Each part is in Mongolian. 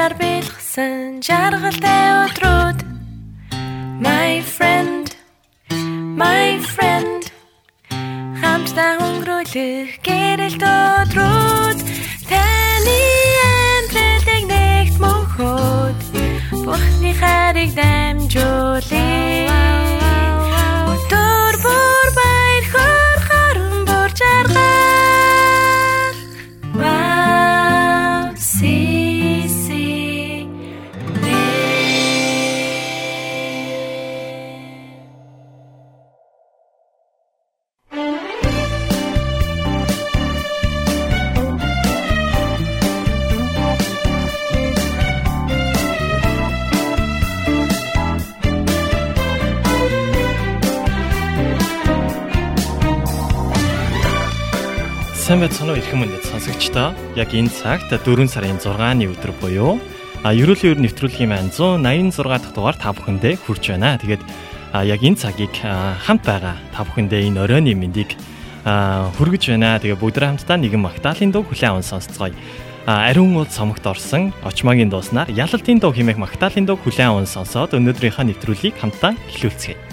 Баяраар бэлгсэн жаргалтай өдрүүд. My friend My friend. Хамтдаа өнгөрүүлэх гэрэлт өдрүүд. Таны амьдралыг нэгт мөнхөд Бурхны хайрыг дамжуулъя Сайн байцгаана уу эрхэм мөндөд сонсогчдоо. Яг энэ цагт 4 сарын 6-ны өдөр буюу а ерөөлийн өр нэвтрүүлгийн маань 186 дахь дугаар та бүхэндээ хүрч байна. Тэгээд яг энэ цагийг хамт байгаа та бүхэндээ энэ оройн мэндийг хүргэж байна. Тэгээ бүгд хамтдаа нэгэн магтаалын дуу хүлээн аван сонсцгоё. Ариун уул цомогт орсон очмагийн дууснаар ялалтын дуу хэмээх магтаалын дуу хүлээн аван сонсоод өнөөдрийнхөө нэвтрүүлгийг хамтдаа эхлүүлцгээе.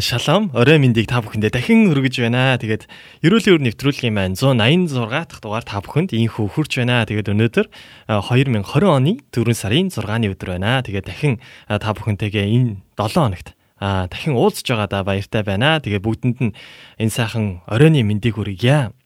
Аа шалом орой мэндийг та бүхэндээ дахин хүргэж байна. Тэгээд ерөөлийн өр нэвтрүүлгийн маань 186 дахь дугаар та бүхэнд инхүү хүрч байна. Тэгээд өнөөдөр 2020 оны 4 сарын 6-ны өдөр байна. Тэгээд дахин та бүхэнтэйгээ энэ 7 хоногт аа дахин уулзж байгаадаа баяртай байна. Тэгээд бүгдэнд нь энэ сайхан оройны мэндийг хүргье.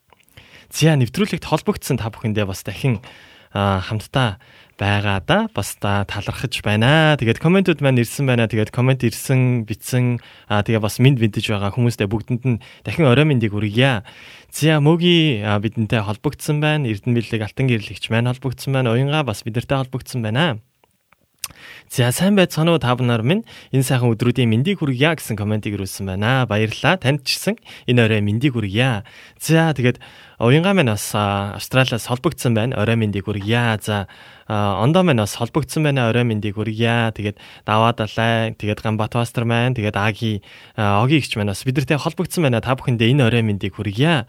Зя нэвтрүүлэгт холбогдсон та бүхэндээ бас дахин хамтдаа байгаадаа бас та талархаж байна. Тэгээд комментууд маань ирсэн байна. Тэгээд коммент ирсэн, битсэн аа тэгээ бас минь мэдэж байгаа хүмүүстээ бүгдэнд нь дахин орой мэндийг хүргье. Зя мөги бидэнтэй холбогдсон байна. Эрдэнэ биллэг алтан гэрлэгч маань холбогдсон байна. Уянга бас бидэртэй холбогдсон байна. За сайн байцгаана уу та нар минь энэ сайхан өдрүүдийн мэндийг хүргье гэсэн комментиг ирүүлсэн байна. Баярлалаа. Танд ч гэсэн энэ орой мэндийг хүргье. За тэгээд уянгаа минь бас Австралиас холбогдсон байна. Орой мэндийг хүргье. За ондоо минь бас холбогдсон байна. Орой мэндийг хүргье. Тэгээд даваа далай, тэгээд Ганбат пастор маань, тэгээд Аги Оги гихч маань бас бидэртэй холбогдсон байна. Та бүхэндээ энэ орой мэндийг хүргье.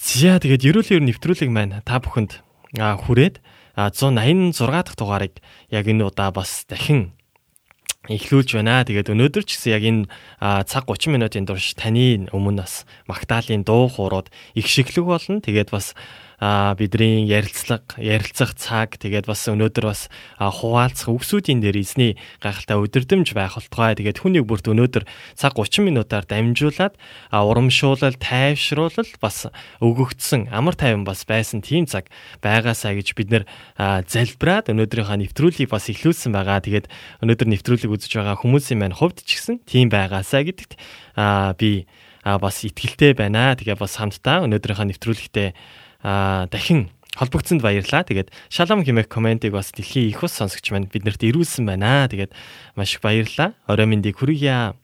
За тэгээд ерөөлийн нэвтрүүлэг маань та бүхэнд хүрээд 186 дахь дугаарыг яг энэ удаа бас дахин эхлүүлж байна. Тэгээд өнөөдөр ч гэсэн яг энэ цаг 30 минутын турш таны өмнө бас Магдалины дуу хоорууд их шиглэг болно. Тэгээд бас а бидний ярилцлага ярилцах цаг тэгээд бас өнөөдөр бас хуваалцах үгсүүдийн дээр эзний гайхалтай өдөрдөмж байх болтугай. Тэгээд хүнийг бүрт өнөөдөр цаг 30 минутаар дамжуулаад урамшуулал, тайвшруулал бас өгөгдсөн амар тайван бас байсан тийм цаг байгаасаа гэж бид нэр залбираад өнөөдрийнхөө нэвтрүүлгийг бас эхлүүлсэн байгаа. Тэгээд өнөөдөр нэвтрүүлгийг үзэж байгаа хүмүүсийн маань хувьд ч гэсэн тийм байгаасаа гэдэгт би бас итгэлтэй байна. Тэгээ бас хамтдаа өнөөдрийнхөө нэвтрүүлэгтээ аа дахин холбогдсонд баярлаа. Тэгээд шалом хэмээх комментиг бас дэлхийн их ус сонсогч маань биднэрт ирүүлсэн байна. Тэгээд маш их баярлаа. Орой мэндийг хүргье.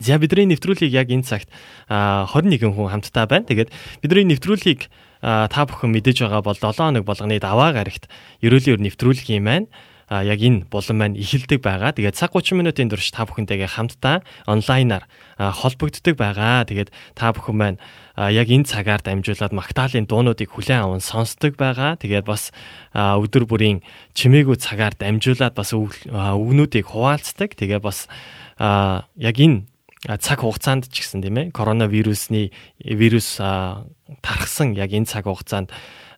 За бидний нэвтрүүлгийг яг энэ цагт 21 хүн хамтдаа байна. Тэгээд бидний нэвтрүүлгийг та бүхэн мэдэж байгаа бол 7 хоног болгоны даваа гарагт ерөөлийн өр нэвтрүүлэг юм байна яг энэ булан маань эхэлдэг байгаа. Тэгээд цаг 30 минутын турш та бүхэнтэйгээ хамтдаа онлайнаар холбогддог байгаа. Тэгээд та бүхэн маань яг энэ цагаар дамжуулаад Магдалины дуунуудыг хүлээн аван сонсдог байгаа. Тэгээд бас өдөр бүрийн чимээгүй цагаар дамжуулаад бас үгнүүдийг хуваалцдаг. Тэгээд бас яг энэ цаг хугацаанд ч гэсэн тийм ээ коронавирусны вирус тархсан яг энэ цаг хугацаанд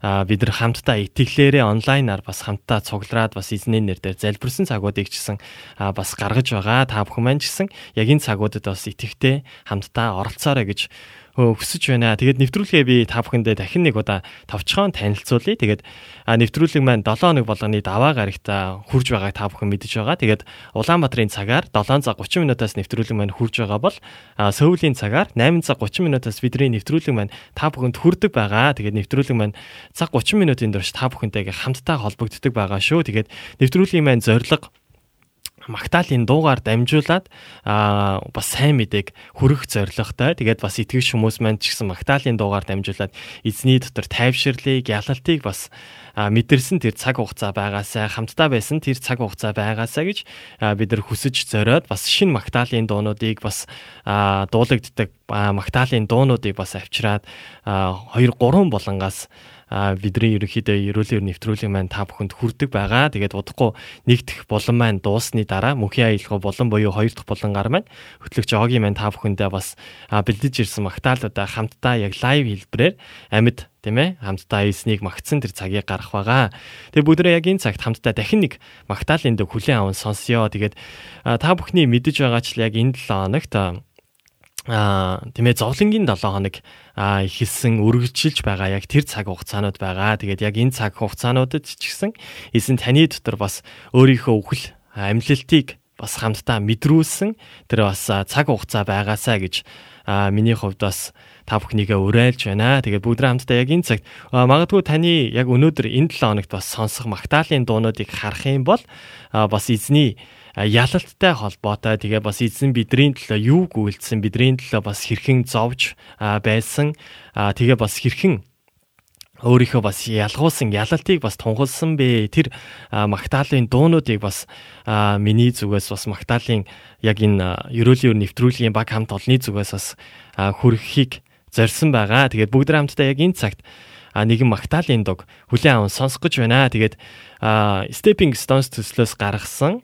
бид нар хамтдаа итгэлээрээ онлайнаар бас хамтдаа цуглараад бас эзний нэрээр залбирсан цагуудыг ч гэсэн бас гаргаж байгаа. Та бүхэн маань ч гэсэн яг энэ цагуудад бас итгэвтэй хамтдаа оролцоорой гэж өсөж байна. Тэгээд нэвтрүүлгээ би та бүхэндээ дахин нэг удаа товчхон танилцуулъя. Тэгээд нэвтрүүлэг маань 7 хоног болгоны даваа гарагт хурж байгааг та бүхэн мэдэж байгаа. Тэгээд Улаанбаатарын цагаар 7 цаг 30 минутаас нэвтрүүлэг маань хурж байгаа бол Сөүлийн цагаар 8 цаг 30 минутаас бидний нэвтрүүлэг маань та бүхэнд хүрдэг байгаа. Тэгээд нэвтрүүлэг маань цаг 30 минутын турш та бүхэнтэйгээ хамтдаа холбогддог байгаа шүү. Тэгээд нэвтрүүлгийн маань зорилго Магдалины дуугаар дамжуулаад аа бас сайн мэдээг хүргэх зорилготой. Тэгээд бас итгэж хүмүүс маань ч гэсэн Магдалины дуугаар дамжуулаад эзний дотор тайвширлыг, ялалтыг бас мэдэрсэн тэр цаг хугацаа байгаасаа хамтдаа байсан тэр цаг хугацаа байгаасаа гэж бид нар хүсэж зориод бас шинэ Магдалины дуунуудыг бас дуулагддаг Магдалины дуунуудыг бас авчираад 2 3 болонгаас бидний ерөнхийдөө ерөөлийн нэвтрүүлэг маань та бүхэнд хүрдэг байгаа. Тэгээд удахгүй нэгдэх болон маань дуусны дараа мөнхийн аялал болон буюу хоёр дахь болонгаар маань хөтлөгч Огийн маань та бүхэндээ бас бэлдэж ирсэн магтаалуудаа хамтдаа яг лайв хэлбэрээр амьд тийм ээ хамтдаа эснийг магтсан тэр цагийг гарах байгаа. Тэгээ бүгдээ яг энэ цагт хамтдаа дахин нэг магтаалын дэг хүлэн аван сонсё. Тэгээд та бүхний мэдэж байгаа ч л яг энэ 7 хоногт а тийм ээ зовлонгийн 7 хоног а ихэлсэн үргэлжилж байгаа яг тэр цаг хугацаанууд байгаа. Тэгээд яг энэ цаг хугацаануудад ч гэсэн эзэн таны дотор бас өөрийнхөө үхэл амьлалтыг бас хамтдаа мэдрүүлсэн тэр бас цаг хугацаа байгаасаа гэж миний хувьд бас та бүхнийгээ уриалж байна. Тэгээд бүгд хамтдаа яг энэ цагт магадгүй таны яг өнөөдөр энэ 7 хоногт бас сонсох магтаалын дуунуудыг харах юм бол бас эзний ялалттай холбоотой. Тэгээ бас эзэн бидний төлөө юу гүйлдсэн бидний төлөө бас хэрхэн зовж байсан. Тэгээ бас хэрхэн өөрийнхөө бас ялгуулсан ялалтыг бас тунхалсан бэ? Тэр магтаалын дуунуудыг бас миний зүгээс бас магтаалын яг энэ ерөөлийн нэвтрүүлгийн баг хамт олонний зүгээс бас хүргэхийг зорьсон байгаа. Тэгээд бүгд хамтдаа яг энэ цагт нэгэн магтаалын дуг хүлээн аван сонсох гэж байна. Тэгээд Stepping Stones төслөөс гаргасан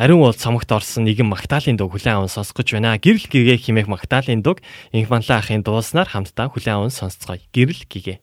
Ариун уул цамагт орсон нэгэн магтаалын дуг хүлэн аван сонсгож байна. Гэрэл гэгээ химээх магтаалын дуг инх манлаа ахын дууснаар хамтдаа хүлэн аван сонсцгоё. Гэрэл гэгээ.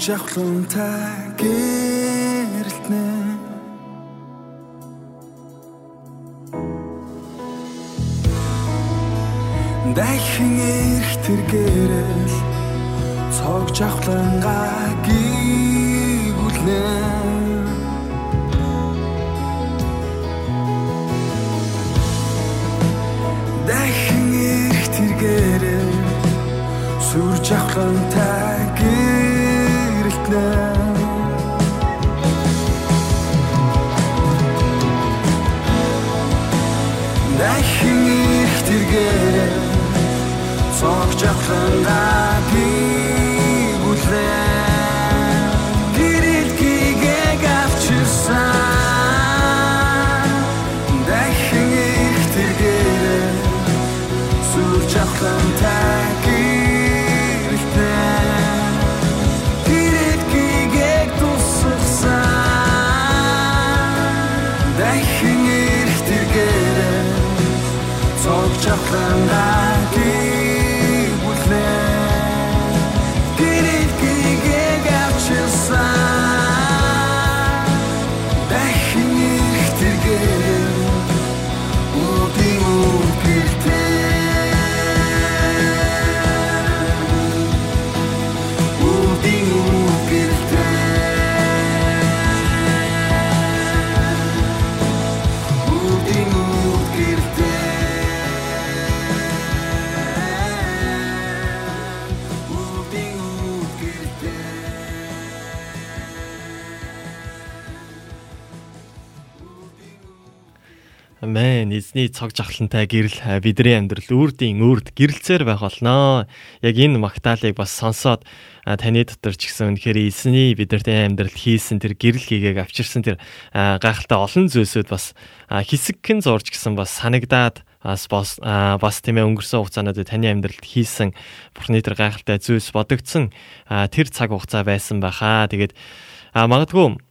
сүр жавхлантай гэрэлтнэ. Дахин ирэх тэргээрээ цог жавхланга эзний цог жахлантай гэрэл бидний амьдрал үрдийн үрд гэрэлцээр байх болноо. Яг энэ магтаалыг бас сонсоод таны дотор ч гэсэн үнэхээр эзний бидэртэй амьдралд хийсэн тэр гэрэл хийгээг авчирсан тэр гайхалтай олон зүйлсүүд бас хэсэгхэн зурж гисэн бас санагдаад бас бас тийм ээ өнгөрсөн хугацаанд таны амьдралд хийсэн бурхны тэр гайхалтай зүйлс бодогдсон тэр цаг хугацаа байсан байхаа. Тэгээд магадгүй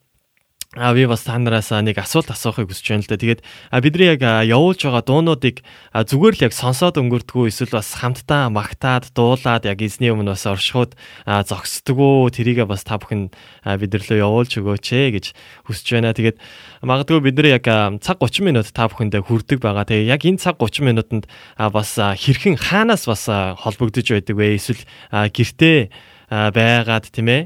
А би бас та нараас нэг асуулт асуухыг хүсэж байна л да. Тэгээд бидний яг явуулж байгаа дуунуудыг зүгээр л яг сонсоод өнгөрдгөө эсвэл бас хамтдаа магтаад дуулаад яг эзний өмнө бас оршихуд а, зогсдгоо тэрийгээ бас та бүхэн бидэрлөө явуулж өгөөч ээ гэж хүсэж байна. Тэгээд магадгүй бид нар яг цаг 30 минут та бүхэндээ хүрдэг байгаа. Тэгээд яг энэ цаг 30 минутанд бас хэрхэн хаанаас бас холбогдож байдаг вэ? Эсвэл гэртээ байгаад тийм ээ.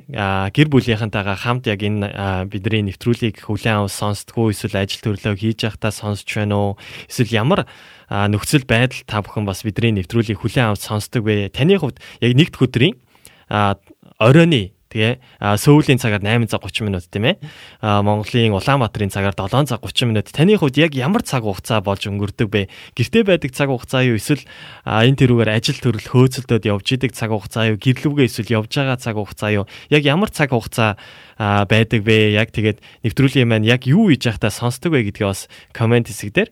Гэр бүлийнхэнтэйгээ хамт яг энэ бидний нэвтрүүлгийг хүлээн авах сонсдгоо эсвэл ажил төрлөө хийж явахдаа сонсч байна уу? Эсвэл ямар нөхцөл байдал та бүхэн бас бидний нэвтрүүлгийг хүлээн авч сонсдог вэ? Таны хувьд яг нэгд өдрийн а, оройны тэгээ Сөүлийн цагаар 8 цаг 30 минут тийм ээ. Монголын Улаанбаатарын цагаар 7 цаг 30 минут. Таны хувьд яг ямар цаг хугацаа болж өнгөрдөг бэ? Гэртээ байдаг цаг хугацаа юу эсвэл энэ тэрүүгээр ажил төрөл хөөцөлдөд явж идэг цаг хугацаа юу? Гэрлүүгээ эсвэл явж байгаа цаг хугацаа юу? Яг ямар цаг хугацаа байдаг вэ яг тэгээд нэвтрүүлгийн маань яг юу хийж байхдаа сонсдог вэ гэдгээ бас комент хэсэг дээр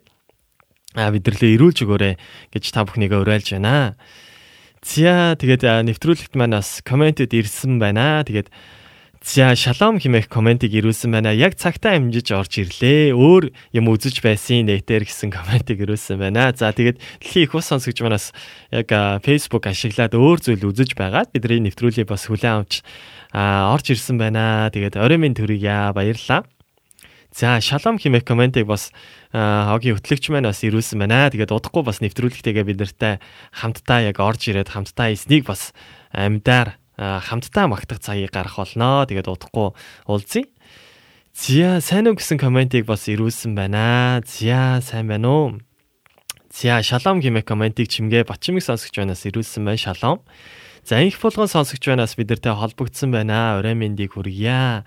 а бидэрлээ ирүүлж өгөөрэй гэж та бүхнийгээ уриалж байна. За тэгээд нэвтрүүлэгт маань бас комментэд ирсэн байна. Тэгээд за шалом хэмээх комментиг ирүүлсэн байна. Яг цагтаа амжиж орж ирлээ. Өөр юм үзэж байсан нэтээр гэсэн комментиг ирүүлсэн байна. За тэгээд дэлхийн их ус сонсогч манаас яг Facebook ашиглаад өөр зүйл үзэж байгаад бидний нэвтрүүлгийг бас хүлээн авч орж ирсэн байна. Тэгээд орой минь төрөйя баярлалаа. За шалом хэмээх комментиг бас хогийн хөтлөгч маань бас ирүүлсэн байна. Тэгээд удахгүй бас нэвтрүүлэгтэйгээ бид нартай хамтдаа яг орж ирээд хамтдаа эснийг бас амьдаар хамтдаа магтах цагийг гарах болноо. Тэгээд удахгүй уулзъя. Зя сайн уу гэсэн комментиг бас ирүүлсэн байна. Зя сайн байна уу? Зя шалом хэмээх комментиг чимгээ Бачимэг сонсогч байнаас ирүүлсэн байна. Шалом. За их болгон сонсогч байнаас бид нартай холбогдсон байна. Орой мэндийг хүргье.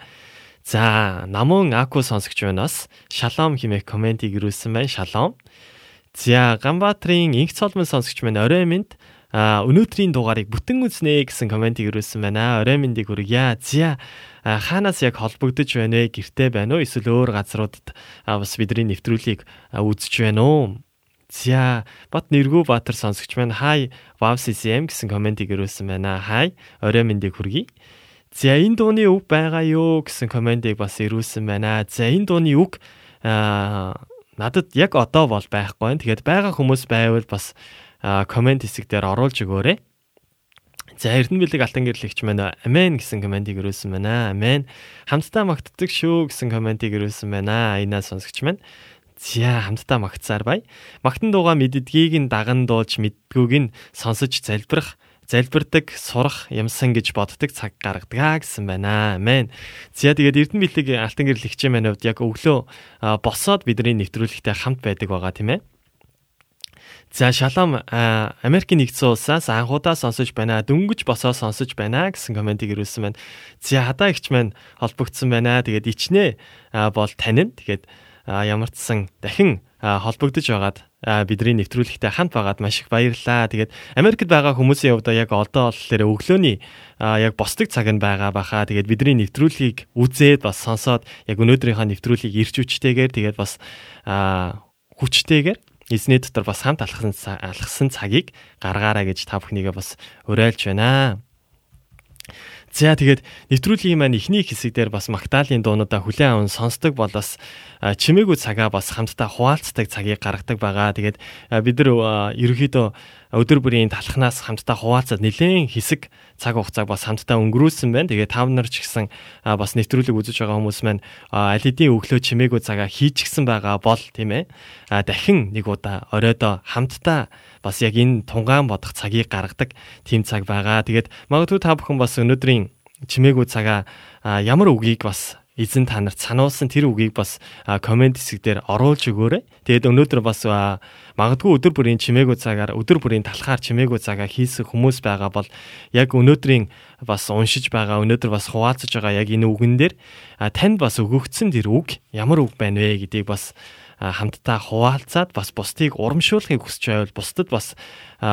За, намун Аку сонсогч байнаас шалом хэмээх комментиг ирүүлсэн байна. Шалом. За, Ганбаатрын инх цолмон сонсогч маань орой минь а өнөөдрийн дугаарыг бүтэн үзнэ гэсэн комментиг ирүүлсэн байна. Орой мэндийг хүргье. За, хаанаас яг холбогдож байна вэ? Гэртээ байна уу? Эсвэл өөр газруудад бас бидний нэвтрүүлгийг үзэж байна уу? За, бат нэргүү Баатар сонсогч маань хай WAV CCM гэсэн комментиг ирүүлсэн байна. Хай, орой мэндийг хүргье. За энэ дууны үг байгаа юу гэсэн комментиг бас ирүүлсэн байна. За энэ дууны үг аа надад яг одоо бол байхгүй. Тэгээд байгаа хүмүүс байвал бас коммент хэсэг дээр оруулж өгөөрэй. За Эрдэнэ бэлэг алтан гэрлэгч маань амен гэсэн комментиг ирүүлсэн байна. Амен. Хамтдаа магтдаг шүү гэсэн комментиг ирүүлсэн байна. Айнаа сонсогч маань. За хамтдаа магтсаар бай. Магтан дууга мэддгийг нь даган дуулж мэддгүүг нь сонсож залбирах залбирдаг, сурах юмсан гэж боддог цаг гаргадаг гэсэн байна. Амен. За тэгээд Эрдэнэ бэлэг алтан гэрэл хичээн маань хувьд яг өглөө босоод бидний нэвтрүүлэгтэй хамт байдаг байгаа тийм ээ. За шалом Америкийн нэгдсэн улсаас анхудаа сонсож байна. Дөнгөж босоо сонсож байна гэсэн комментиг ирүүлсэн байна. За хадаа ихч маань холбогдсон байна. Тэгээд ичнэ бол тань. Тэгээд ямар ч сан дахин холбогдож байгаад бидний нэвтрүүлэгтэй хамт байгаад маш их баярлалаа. Тэгээд Америкт байгаа хүмүүсийн хувьд яг одоо болохоор өглөөний яг босдог цаг нь байгаа баха. Тэгээд бидний нэвтрүүлгийг үзээд бас сонсоод яг өнөөдрийнхөө нэвтрүүлгийг ирч хүчтэйгээр тэгээд бас хүчтэйгээр эзний дотор бас хамт алхсан алхсан цагийг гаргаараа гэж та бүхнийгээ бас уриалж байна. За тэгээд нэвтрүүлгийн маань эхний хэсэг дээр бас Магдалины дуунуудаа хүлээн аван сонсдог болоос чимээгүй цагаа бас хамтдаа хуваалцдаг цагийг гаргадаг байгаа. Тэгээд бид нар ерөөхдөө өдөр бүрийн талхнаас хамтдаа хуваалцаад нэлээд хэсэг цаг хугацааг бас хамтдаа өнгөрүүлсэн байна. Тэгээд тав нар ч гэсэн бас нэвтрүүлэг үзэж байгаа хүмүүс маань аль хэдийн өглөө чимээгүй цагаа хийчихсэн байгаа бол тийм ээ. Дахин нэг удаа оройдоо хамтдаа бас яг энэ тунгаан бодох цагийг гаргадаг тийм цаг байгаа. Тэгээд магадгүй та бүхэн бас өнөөдрийн чимээгүй цагаа ямар үгийг бас эзэн та нарт сануулсан тэр үгийг бас комент хэсэг дээр оруулж өгөөрэй. Тэгээд өнөөдөр бас магадгүй өдөр бүрийн чимээгүй цагаар өдөр бүрийн талхаар чимээгүй цагаа хийсэн хүмүүс байгаа бол яг өнөөдрийн бас уншиж байгаа өнөөдөр бас хуваалцаж байгаа яг энэ үгэн дээр танд бас өгөгдсөн тэр үг ямар үг байна вэ гэдгийг бас хамтдаа хуваалцаад бас бусдыг урамшуулахыг хүсэж байвал бусдад бас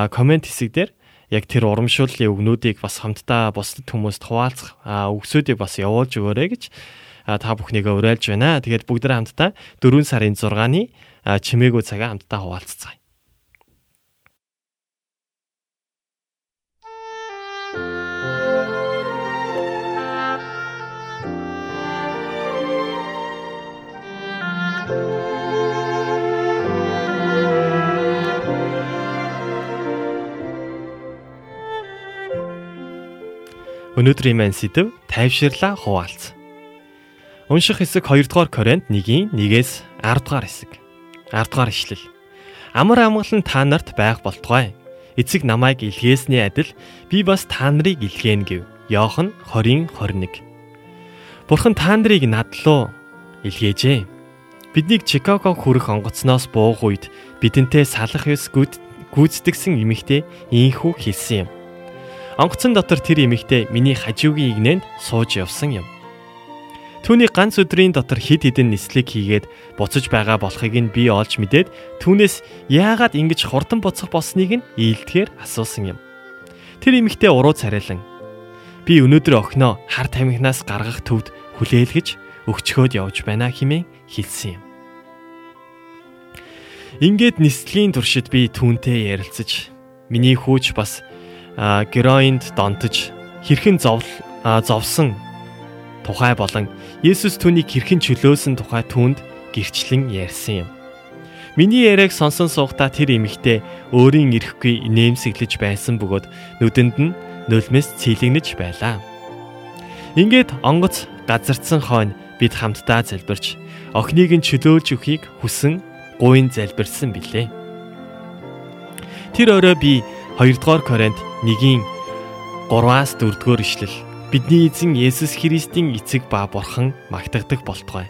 комент хэсэг дээр яг тэр урамшууллын үгнүүдийг бас хамтдаа бусдад хүмүүст хуваалцах үгсүүдийг бас явуулж өгөөрэй гэж та бүхнийгээ уриалж байна. Тэгээд бүгдээ хамтдаа 4 сарын 6-ны чимээгүй цагаа хамтдаа хуваалцгаая. Өнөөдрийн маань сэдв тайвширлаа хуваалц. Унших хэсэг 2 дугаар Коринт 1-ийн 1-ээс 10 дугаар хэсэг. 10 дугаар ишлэл. Амар амгалан та нарт байх болтугай. Эцэг намайг илгээсний адил би бас та нарыг илгээн гэв. Йохан 20:21. Бурхан та нарыг надлуу илгээжээ. Биднийг Чикаго хүрэх онгоцноос буух үед бидэнтэй салах ёс гүйцэтгсэн эмэгтэй ийхүү хэлсэн юм. Онгоцон дотор тэр эмэгтэй миний хажуугийн игнэнд сууж явсан юм. Түүний ганц өдрийн дотор хид хідэн нислэг хийгээд буцаж байгаа болохыг нь би олж мэдээд түүнээс яагаад ингэж хурдан буцах болсныг нь ийдгээр асуусан юм. Тэр эмэгтэй уруу царайлан би өнөөдөр охиноо хар тамхинаас гаргах төвд хүлээлгэж өгчхөөд явж байна хэмээн хэлсэн юм. Ингээд нислэгийн туршид би түүнтэй ярилцаж миний хүүч бас героинд донтож хэрхэн зовл зовсон тухай болон Есүс түүнийг хэрхэн чөлөөсөн тухай түүнд гэрчлэн ярьсан юм. Миний яриаг сонсон суухдаа тэр эмэгтэй өөрийн ирэхгүй нэмсэглэж байсан бөгөөд нүдэнд нь нулимс цилэгнэж байлаа. Ингээд онгоц газардсан хойно бид хамтдаа залбирч охиныг нь чөлөөлж өгөхийг хүсэн гуйн залбирсан билээ. Тэр өрөө би 2 дугаар Коринт 1-ийн 3-аас 4-р ишлэл бидний эзэн Есүс Христийн эцэг ба бурхан магтагдах болтугай.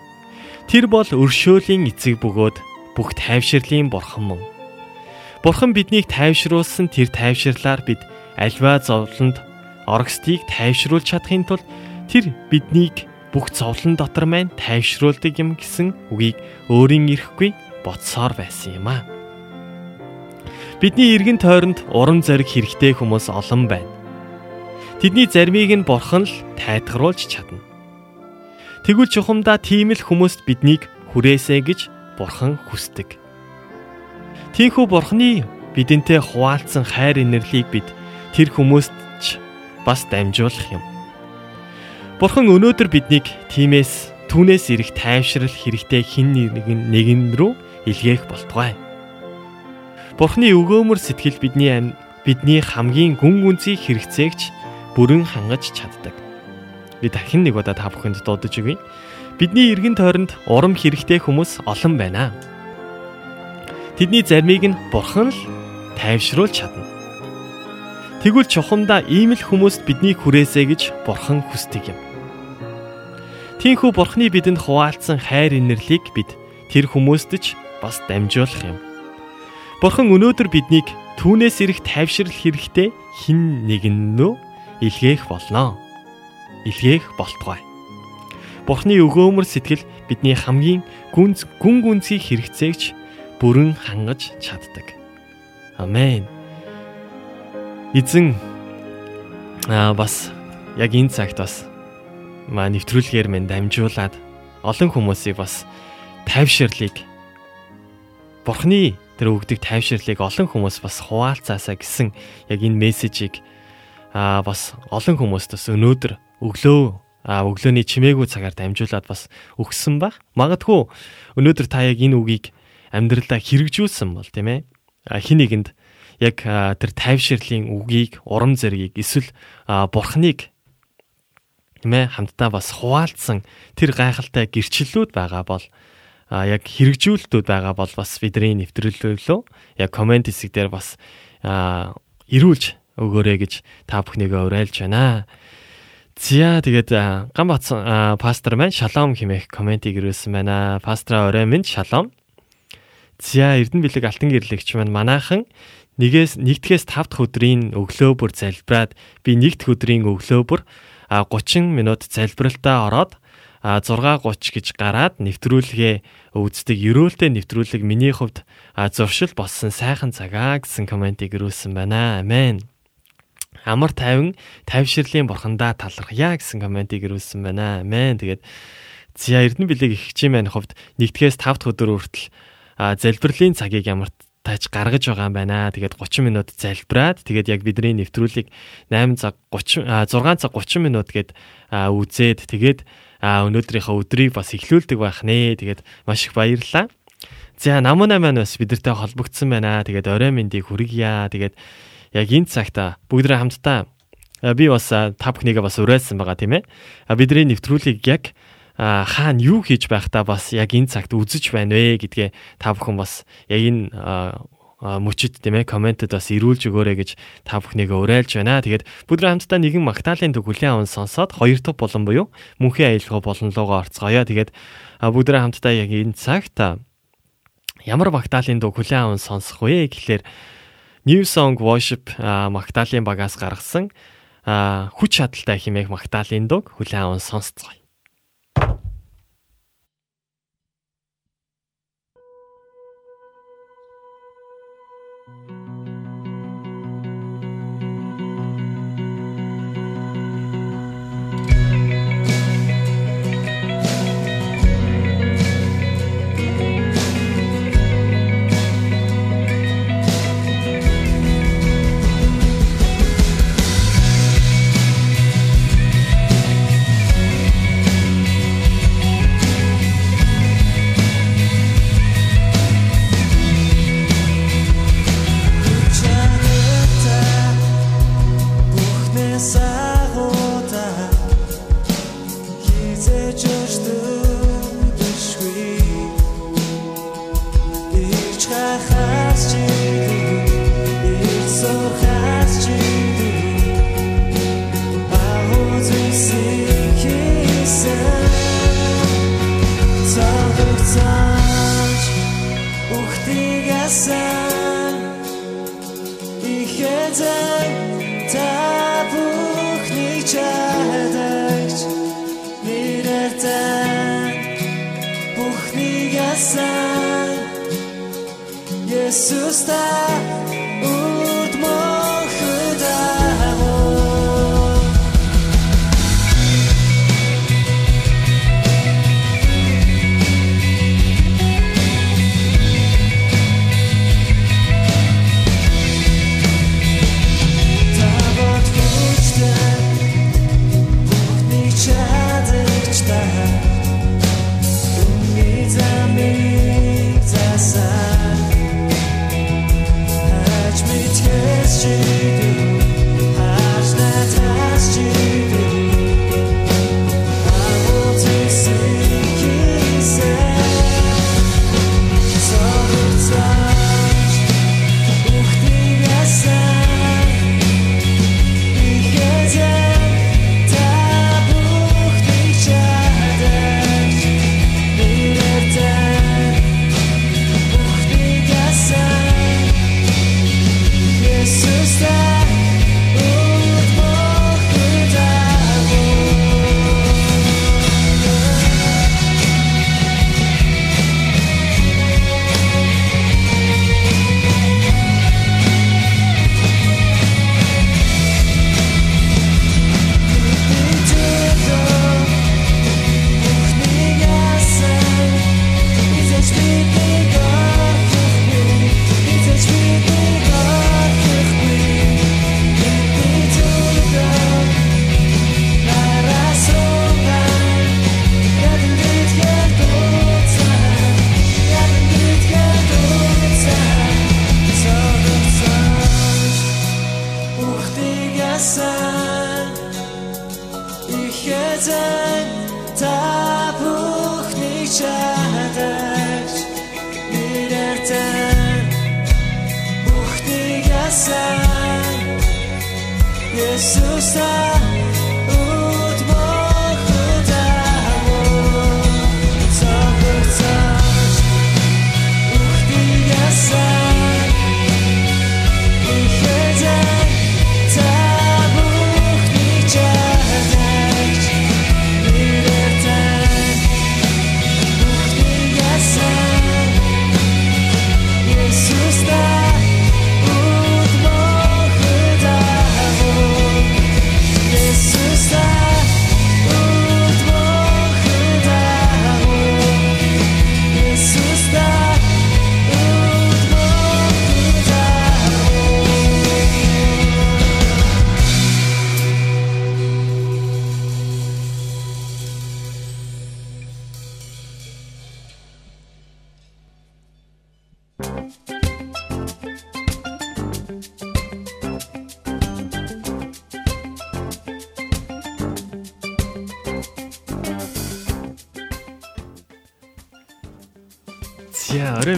Тэр бол өршөөлийн эцэг бөгөөд бүх тайвширлын бурхан мөн. Бурхан биднийг тайвшруулсан тэр тайвширлаар бид альва зовлонд оргстыг тайвшруулж чадахын тулд тэр биднийг бүх зовлон дотор маань тайвшруулдаг юм гэсэн үгийг өөрийн ирэхгүй бодсоор байсан юм аа. Бидний эргэн тойронд урам зориг хэрэгтэй хүмүүс олон байна. Тэдний заримыг нь бурхан л тайтгаруулж чадна. Тэгвэл чухамдаа тийм л хүмүүст биднийг хүрээсэй гэж бурхан хүсдэг. Тийхүү бурханы бидэнтэй хуваалцсан хайр инэрлийг бид тэр хүмүүст ч бас дамжуулах юм. Бурхан өнөөдөр биднийг тиймээс түүнээс ирэх тайвшрал хэрэгтэй хин нэгэн нэгэн рүү илгээх болтугай. Бурхны өгөөмөр сэтгэл бидний амь бидний хамгийн гүн гүнзгий хэрэгцээгч бүрэн хангаж чаддаг. Би дахин нэг удаа та бүхэнд дуудаж өгье. Бидний эргэн тойронд урам хэрэгтэй хүмүүс олон байна. Тэдний зармийг нь бурхан л тайвшруулж чадна. Тэгвэл чухамдаа ийм л хүмүүст биднийг хүрээсэй гэж бурхан хүсдэг юм. Тийхүү бурхны бидэнд хуваалцсан хайр инэрлийг бид тэр хүмүүст ч бас дамжуулах юм. Бурхан өнөөдөр биднийг түүнээс ирэх тайвшрал хэрэгтэй хин нэгэндөө илгээх болно. Илгээх болтугай. Бурханы өгөөмөр сэтгэл бидний хамгийн гүнз гүн гүнзгий хэрэгцээгч бүрэн хангаж чаддаг. Амен. Эзэн аа бас яг энэ цагт бас маа нэвтрүүлгээр минь дамжуулаад олон хүмүүсийг бас тайвширлыг Бурхны тэр өгдөг тайвширлыг олон хүмүүс бас хуваалцаасаа гэсэн яг энэ мессежийг аа бас олон хүмүүст бас өнөөдөр өглөө а өглөөний чимээгүй цагаар дамжуулаад бас өгсөн баг. Магадгүй өнөөдөр та яг энэ үгийг амьдралдаа хэрэгжүүлсэн бол тийм ээ. Хин нэгэнд яг тэр тайвширлын үгийг, урам зоригийг эсвэл бурхныг тийм ээ хамтдаа бас хуваалцсан тэр гайхалтай гэрчлэлүүд байгаа бол а яг хэрэгжүүлэлтүүд байгаа бол бас бидний нэвтрүүлгөө яг комент хэсэг дээр бас ирүүлж өгөөрэй гэж та бүхнийгээ уриалж байна. Зя тэгээд ган бацсан пастор маань шалом хэмээх комментиг ирүүлсэн байна. Пастора орой минь шалом. Зя Эрдэнэ бэлэг алтан гэрлэгч маань манаахан нэгээс нэгдгээс 5 дахь өдрийн өглөө бүр залбираад би нэг дахь өдрийн өглөө бүр 30 минут залбиралтаа ороод 6:30 гэж гараад нэвтрүүлгээ үздэг ерөөлтэй нэвтрүүлэг миний хувьд зуршил болсон сайхан цагаа гэсэн комментиг ирүүлсэн байна. Амен амар тайван тайвширлын бурхандаа талархъя гэсэн комментиг ирүүлсэн байна. Амен. Тэгээд зя Эрдэнэ билег их хичээн маань хувьд нэгдгээс 5 дахь өдөр хүртэл залбирлын цагийг ямар тааж гаргаж байгаа юм байна. Тэгээд 30 минут залбираад тэгээд яг бидний нэвтрүүлгийг 8 цаг 30 6 цаг 30 минут гээд үзээд тэгээд өнөөдрийнхөө өдрийг бас эхлүүлдэг байх нэ. Тэгээд маш их баярлалаа. За намуна маань бас бидэртэй холбогдсон байна. Тэгээд орой мэндийг хүргье. Тэгээд яг энэ цагта бүгдээ хамтдаа би бас та бүхнийгээ бас уриалсан байгаа тийм ээ. Бидний нэвтрүүлгийг яг хаана юу хийж байхдаа бас яг энэ цагт үзэж байна вэ гэдгээ та бүхэн бас яг энэ мөчөд тийм ээ комментэд бас ирүүлж өгөөрэй гэж та бүхнийгээ уриалж байна. Тэгээд бүгд хамтдаа нэгэн Магдалины төг хүлэн аван сонсоод хоёр дахь болон буюу мөнхийн аялалгаа болонлогоо орцгоё. Тэгээд бүгд хамтдаа яг энэ цагт ямар Магдалины төг хүлэн аван сонсох вэ гэхлээр New Song Worship Магдалины багаас гаргасан хүч чадалтай хэмээх Магдалины дуг хүлээн аван сонсцгоё.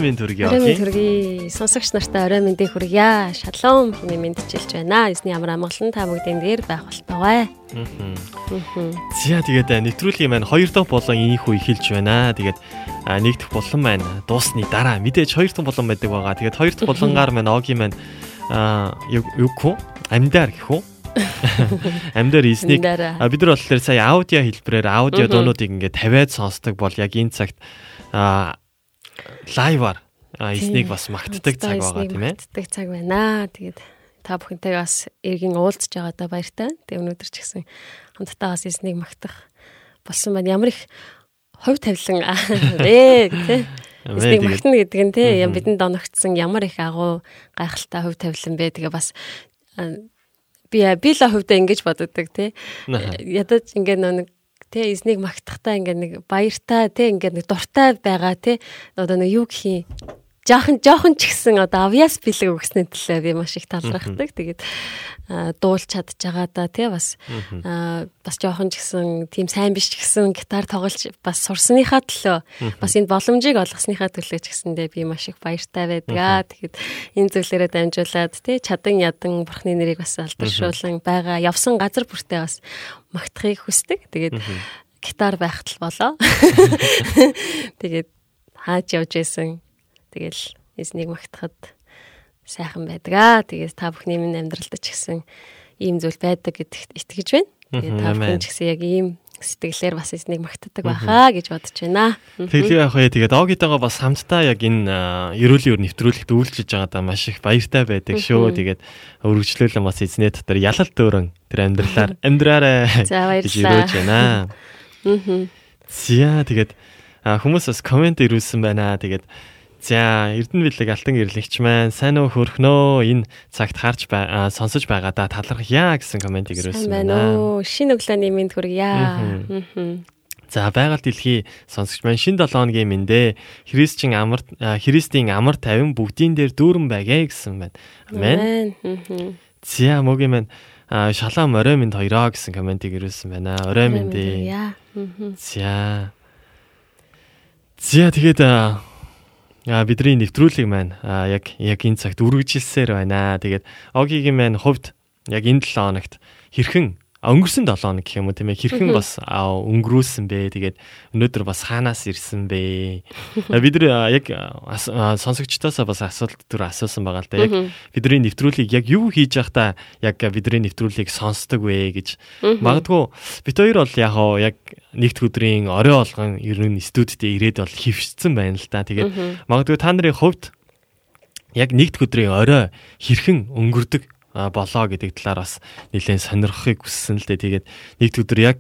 Минь төргий Орой яваа. төргий сонсогч нартай орой мэндийг хүргье. Шалом хэмээн мэдчилж байна. Эзний амар амгалан та бүгдийн дээр байх болтугай. За тэгээд а, нэвтрүүлгийн маань хоёр дахь болон ийхүү эхэлж байна. Тэгээд а, нэг дахь болон маань дуусны дараа мэдээж хоёр дахь болон байдаг байгаа. Тэгээд хоёр дахь болонгаар маань огийн маань а юу юу хөө амьдаар гэх үү? Амьдаар эснийг Амьдаараа. а, бид нар болохоор сая аудио хэлбэрээр аудио дуунуудыг ингээд тавиад сонсдог бол яг энэ цагт лайваар эснийг бас магтдаг цаг байгаа тийм ээ. Магтдаг цаг байна. Тэгээд та бүхэнтэй бас эргэн уулзж байгаадаа баяртай. Тэгээд өнөөдөр ч гэсэн хамтдаа бас эзнийг магтах болсон байна. Ямар их хувь тавилан ээ тий. Амин, Эзнийг тэгээд- магтана гэдэг нь тий Мгм. бидэнд оногдсон ямар их агуу гайхалтай хувь тавилан бэ. Тэгээ бас би би л хувьдаа ингэж боддог тий. Ядаж ингээ нэг тэ эзнийг магтахтаа ингээ нэг баяртай тэ ингээ нэг дуртай байгаа тэ одоо нэг юу гэх юм жоохон жоохон ч гэсэн одоо авьяас бэлэг өгснэй төлөө би маш их талархдаг. Тэгээд дуулж чадж байгаа да тий бас бас жоохон ч гэсэн тийм сайн биш ч гэсэн гитар тоглож бас сурсныхаа төлөө бас энэ боломжийг олгосныхаа төлөө ч гэсэндээ би маш их баяртай байдаг. Аа тэгэхэд энэ зүйлээрээ дамжуулаад тий чадан ядан бурхны нэрийг бас алдаршуулан байгаа явсан газар бүртээ бас магтахыг хүсдэг. Тэгээд гитар байхад л болоо. Тэгээд хаач явж исэн. Тэгэл эзнийг магтахад сайхан байдаг аа. Тэгээд та бүхний минь амьдралд ч гэсэн ийм зүйл байдаг гэдэгт итгэж байна. Тэгээд та бүхэн ч гэсэн яг ийм сэтгэлээр бас эзнийг магтдаг байхаа гэж бодож байна. Тэгэхээр яг хөө тэгээд огитойгоо бас хамтдаа яг энэ ерөөлийн өр нэвтрүүлэгт үйлчилж байгаадаа маш их баяртай байдаг шүү. Тэгээд өргөжлөлөн бас эзнээ дотор ялал дөөрөн тэр амьдралаар баярлалаа. гэж өрөөж байна. За тэгээд хүмүүс бас комент ирүүлсэн байна. Тэгээд за Эрдэнэ бэлэг алтан гэрлэгч маань сайн уу хөрхнөө энэ цагт харж сонсож байгаадаа талархъя гэсэн комментиг ирүүлсэн байна? Шинэ өглөөний мэнд хүргье. За байгаль дэлхий сонсогч маань шинэ 7 хоногийн мэндэ Христчин амар Христийн амар тавин бүгдийн дээр дүүрэн байгээ гэсэн байна. Амен. За мөгийн маань а, шалаам орой минь хоёроо гэсэн комментиг ирүүлсэн байна. Орой минь дээ. За. За тэгээд бидний нэвтрүүлэг маань яг яг энэ цагт үргэлжилсээр байна. Тэгээд Огигийн маань хувьд яг энэ 7 хоногт хэрхэн өнгөрсөн 7 хоног гэх юм уу тийм ээ хэрхэн бас өнгөрүүлсэн бэ. Тэгээд өнөөдөр бас хаанаас ирсэн бэ? Бид нар яг сонсогчдоосоо бас асуулт төр асуусан байгаа л да. Яг бидний нэвтрүүлгийг яг юу хийж байхдаа яг бидний нэвтрүүлгийг сонсдог вэ гэж магадгүй бит хоёр бол яг хоо яг нэгд өдрийн орой олгон ер нь студид ирээд бол хөвшсөн байна л да. Тэгээд магадгүй та нарын хувьд яг нэгд өдрийн орой хэрхэн өнгөрдөг болоо гэдэг талаар бас нэлээд сонирхохыг хүссэн л дээ. Тэгээд нэгд өдөр яг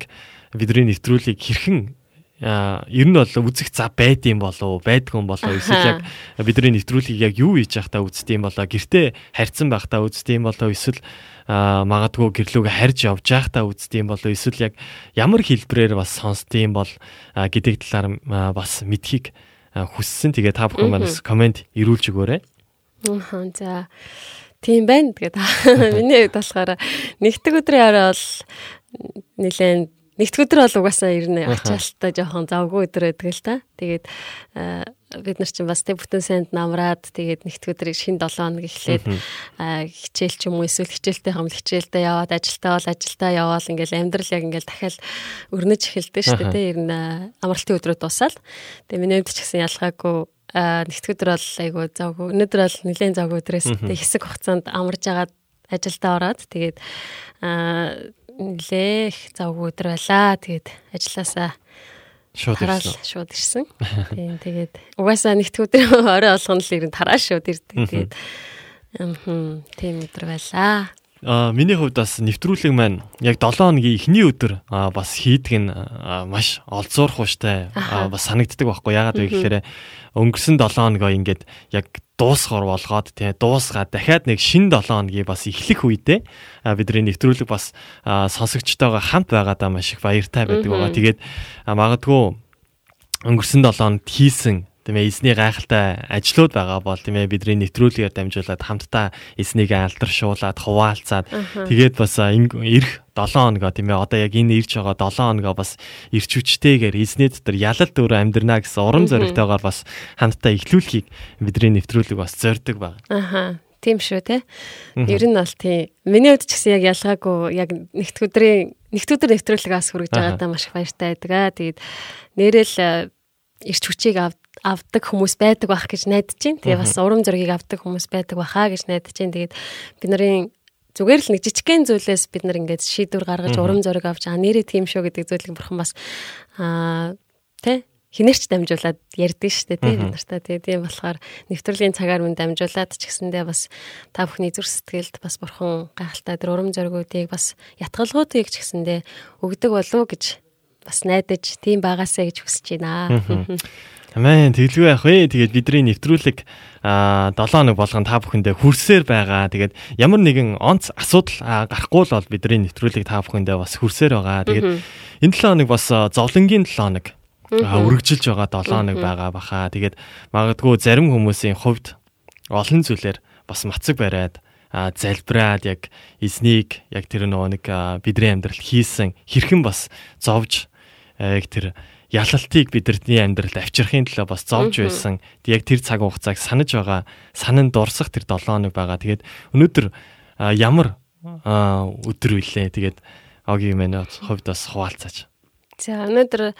бидний нэвтрүүлгийг хэрхэн ер нь бол үзэх зав байдсан болов байдгүй юм болов эсвэл яг бидний нэвтрүүлгийг яг юу хийж явахдаа үздэм болоо гэртээ харьцсан байхдаа үздэм болоо эсвэл магадгүй гэрлүүгээ харж явж байхдаа үздэм болоо эсвэл яг ямар хэлбэрээр бас сонсдгийм бол а, гэдэг талаар бас мэдхийг хүссэн. Тэгээ та бүхэн манаас комент ирүүлж өгөөрэй. Аха, За. Тийм байна. Тэгээд миний хувьд болохоор нэгдэг өдрийн орой бол нэлээд нэгд өдөр бол угаасаа ирнэ ачаалтаа жоохон завгүй өдөр байдаг л та. Тэгээд бид нар чинь бас тэг бүтэн санд намраад тэгээд нэгд өдрийг шин 7 хоног эхлээд хичээл ч юм уу эсвэл хичээлтэй хамт хичээлдээ яваад ажилтаа бол ажилдаа яваал ингээл амьдрал яг ингээл дахиад өрнөж эхэлдэг шүү дээ. Тэ ер нь амралтын өдрүүд дуусаад. Тэгээд миний хувьд ч гэсэн ялгаагүй өдөр бол айгу завгүй. Өнөөдөр бол нэлээд завгүй өдрөөс хэсэг хугацаанд амарж агаад ажилдаа ороод тэгээд нэлээх завгүй өдөр байлаа. Тэгээд ажилласаа Шууд ирсэн. шууд ирсэн. Тийм тэгээд угаасаа нэгт өдөр орой олгоно л ер нь тараа шууд ирдэг. Тэгээд ам тийм өдөр байлаа. Миний хувьд бас нэвтрүүлэг маань яг 7 хоногийн эхний өдөр бас хийдэг нь маш олзуурхууштай аа, бас санагддаг байхгүй. Ягаад вэ гэхээр өнгөрсөн 7 хоногоо ингээд яг дуусгаар болгоод тий дуусгаад дахиад нэг шин 7 хоногийн бас эхлэх үедээ бидний нэвтрүүлэг бас сонсогчтойгоо хамт байгаадаа маш их баяртай байдаг байгаа. Тэгээд магадгүй өнгөрсөн 7 хоногт хийсэн тийм ээ эзний гайхалтай ажлууд байгаа бол тийм ээ бидний нэвтрүүлгээр дамжуулаад хамтдаа эзнийг алдаршуулад хуваалцаад тэгээд бас ирэх 7 хоногоо тийм ээ одоо яг энэ ирж байгаа 7 хоногоо бас ирч хүчтэйгээр эзний дотор ялалт өөр амьдрна гэсэн урам зоригтойгоор бас хамтдаа эхлүүлэхийг бидний нэвтрүүлэг бас зорддог байна. Аха. Тийм шүү те. Ер нь бол тийм. Миний хувьд ч гэсэн яг ялгаагүй яг нэгт өдрийн нэгт өдөр нэвтрүүлгээс хүргэж Аха. байгаадаа маш их баяртай байдаг аа. Тэгээд нэрэл ирч хүчийг ав- авдаг хүмүүс байдаг байх гэж найдаж байна. Тэгээ бас урам зоригийг авдаг хүмүүс байдаг баха гэж найдаж байна. Тэгээд бид нарын зүгээр л нэг жижигхэн зүйлээс бид нар ингээд шийдвэр гаргаж урам зориг авч аа нэрээ тийм шүү гэдэг зүйлийг бурхан бас аа тэ хинэрч дамжуулаад ярьдаг шүү дээ тийм бид нартай тийм тийм болохоор нэвтрүүлгийн цагаар минь дамжуулаад ч гэсэндээ бас та бүхний зүрх сэтгэлд бас бурхан гайхалтай тэр урам зоригуудыг бас ятгалгуудыг ч гэсэндээ өгдөг болов уу гэж бас найдаж тийм байгаасаа гэж хүсэж байна. Амен тэглгүй яах вэ? Тэгээд бидний нэвтрүүлэг аа 7 хоног болгон та бүхэндээ хүрсээр байгаа. Тэгээд ямар нэгэн онц асуудал гарахгүй л бол бидний нэвтрүүлэг та бүхэндээ бас хүрсээр байгаа. Тэгээд энэ 7 хоног бас зовлонгийн 7 хоног үргэлжилж байгаа 7 хоног байгаа баха. Тэгээд магадгүй зарим хүмүүсийн хувьд олон зүйлээр бас мацаг бариад залбираад яг эзнийг яг тэр нөгөө нэг бидний амьдрал хийсэн хэрхэн бас зовж яг тэр ялалтыг бидний амьдралд авчрахын төлөө бас зовж байсан. Яг тэр цаг хугацааг санаж байгаа, санан дурсах тэр 7 хоног байгаа. Тэгээд өнөөдөр ямар өдөр үлээ. Тэгээд огийн манай хувьд бас хуваалцаач. За өнөөдөр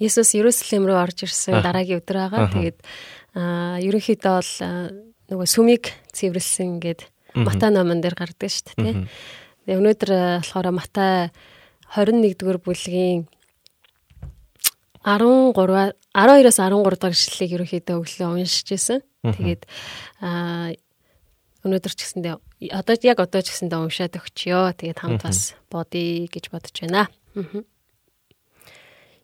Есүс Иерусалим руу орж ирсэн дараагийн өдөр байгаа. Тэгээд ерөнхийдөө бол нөгөө сүмийг цэвэрлсэн гээд Матай номон дээр гардаг шүү дээ. өнөөдөр болохоор Матай 21-р бүлгийн 13 12-оос 13 дахь ишлэлийг ерөнхийдөө өглөө уншиж байсан. Тэгээд аа өнөөдөр ч гэсэндээ одоо яг одоо ч гэсэндээ уншаад өгчё. Тэгээд хамт бас бодъё гэж бодож байна.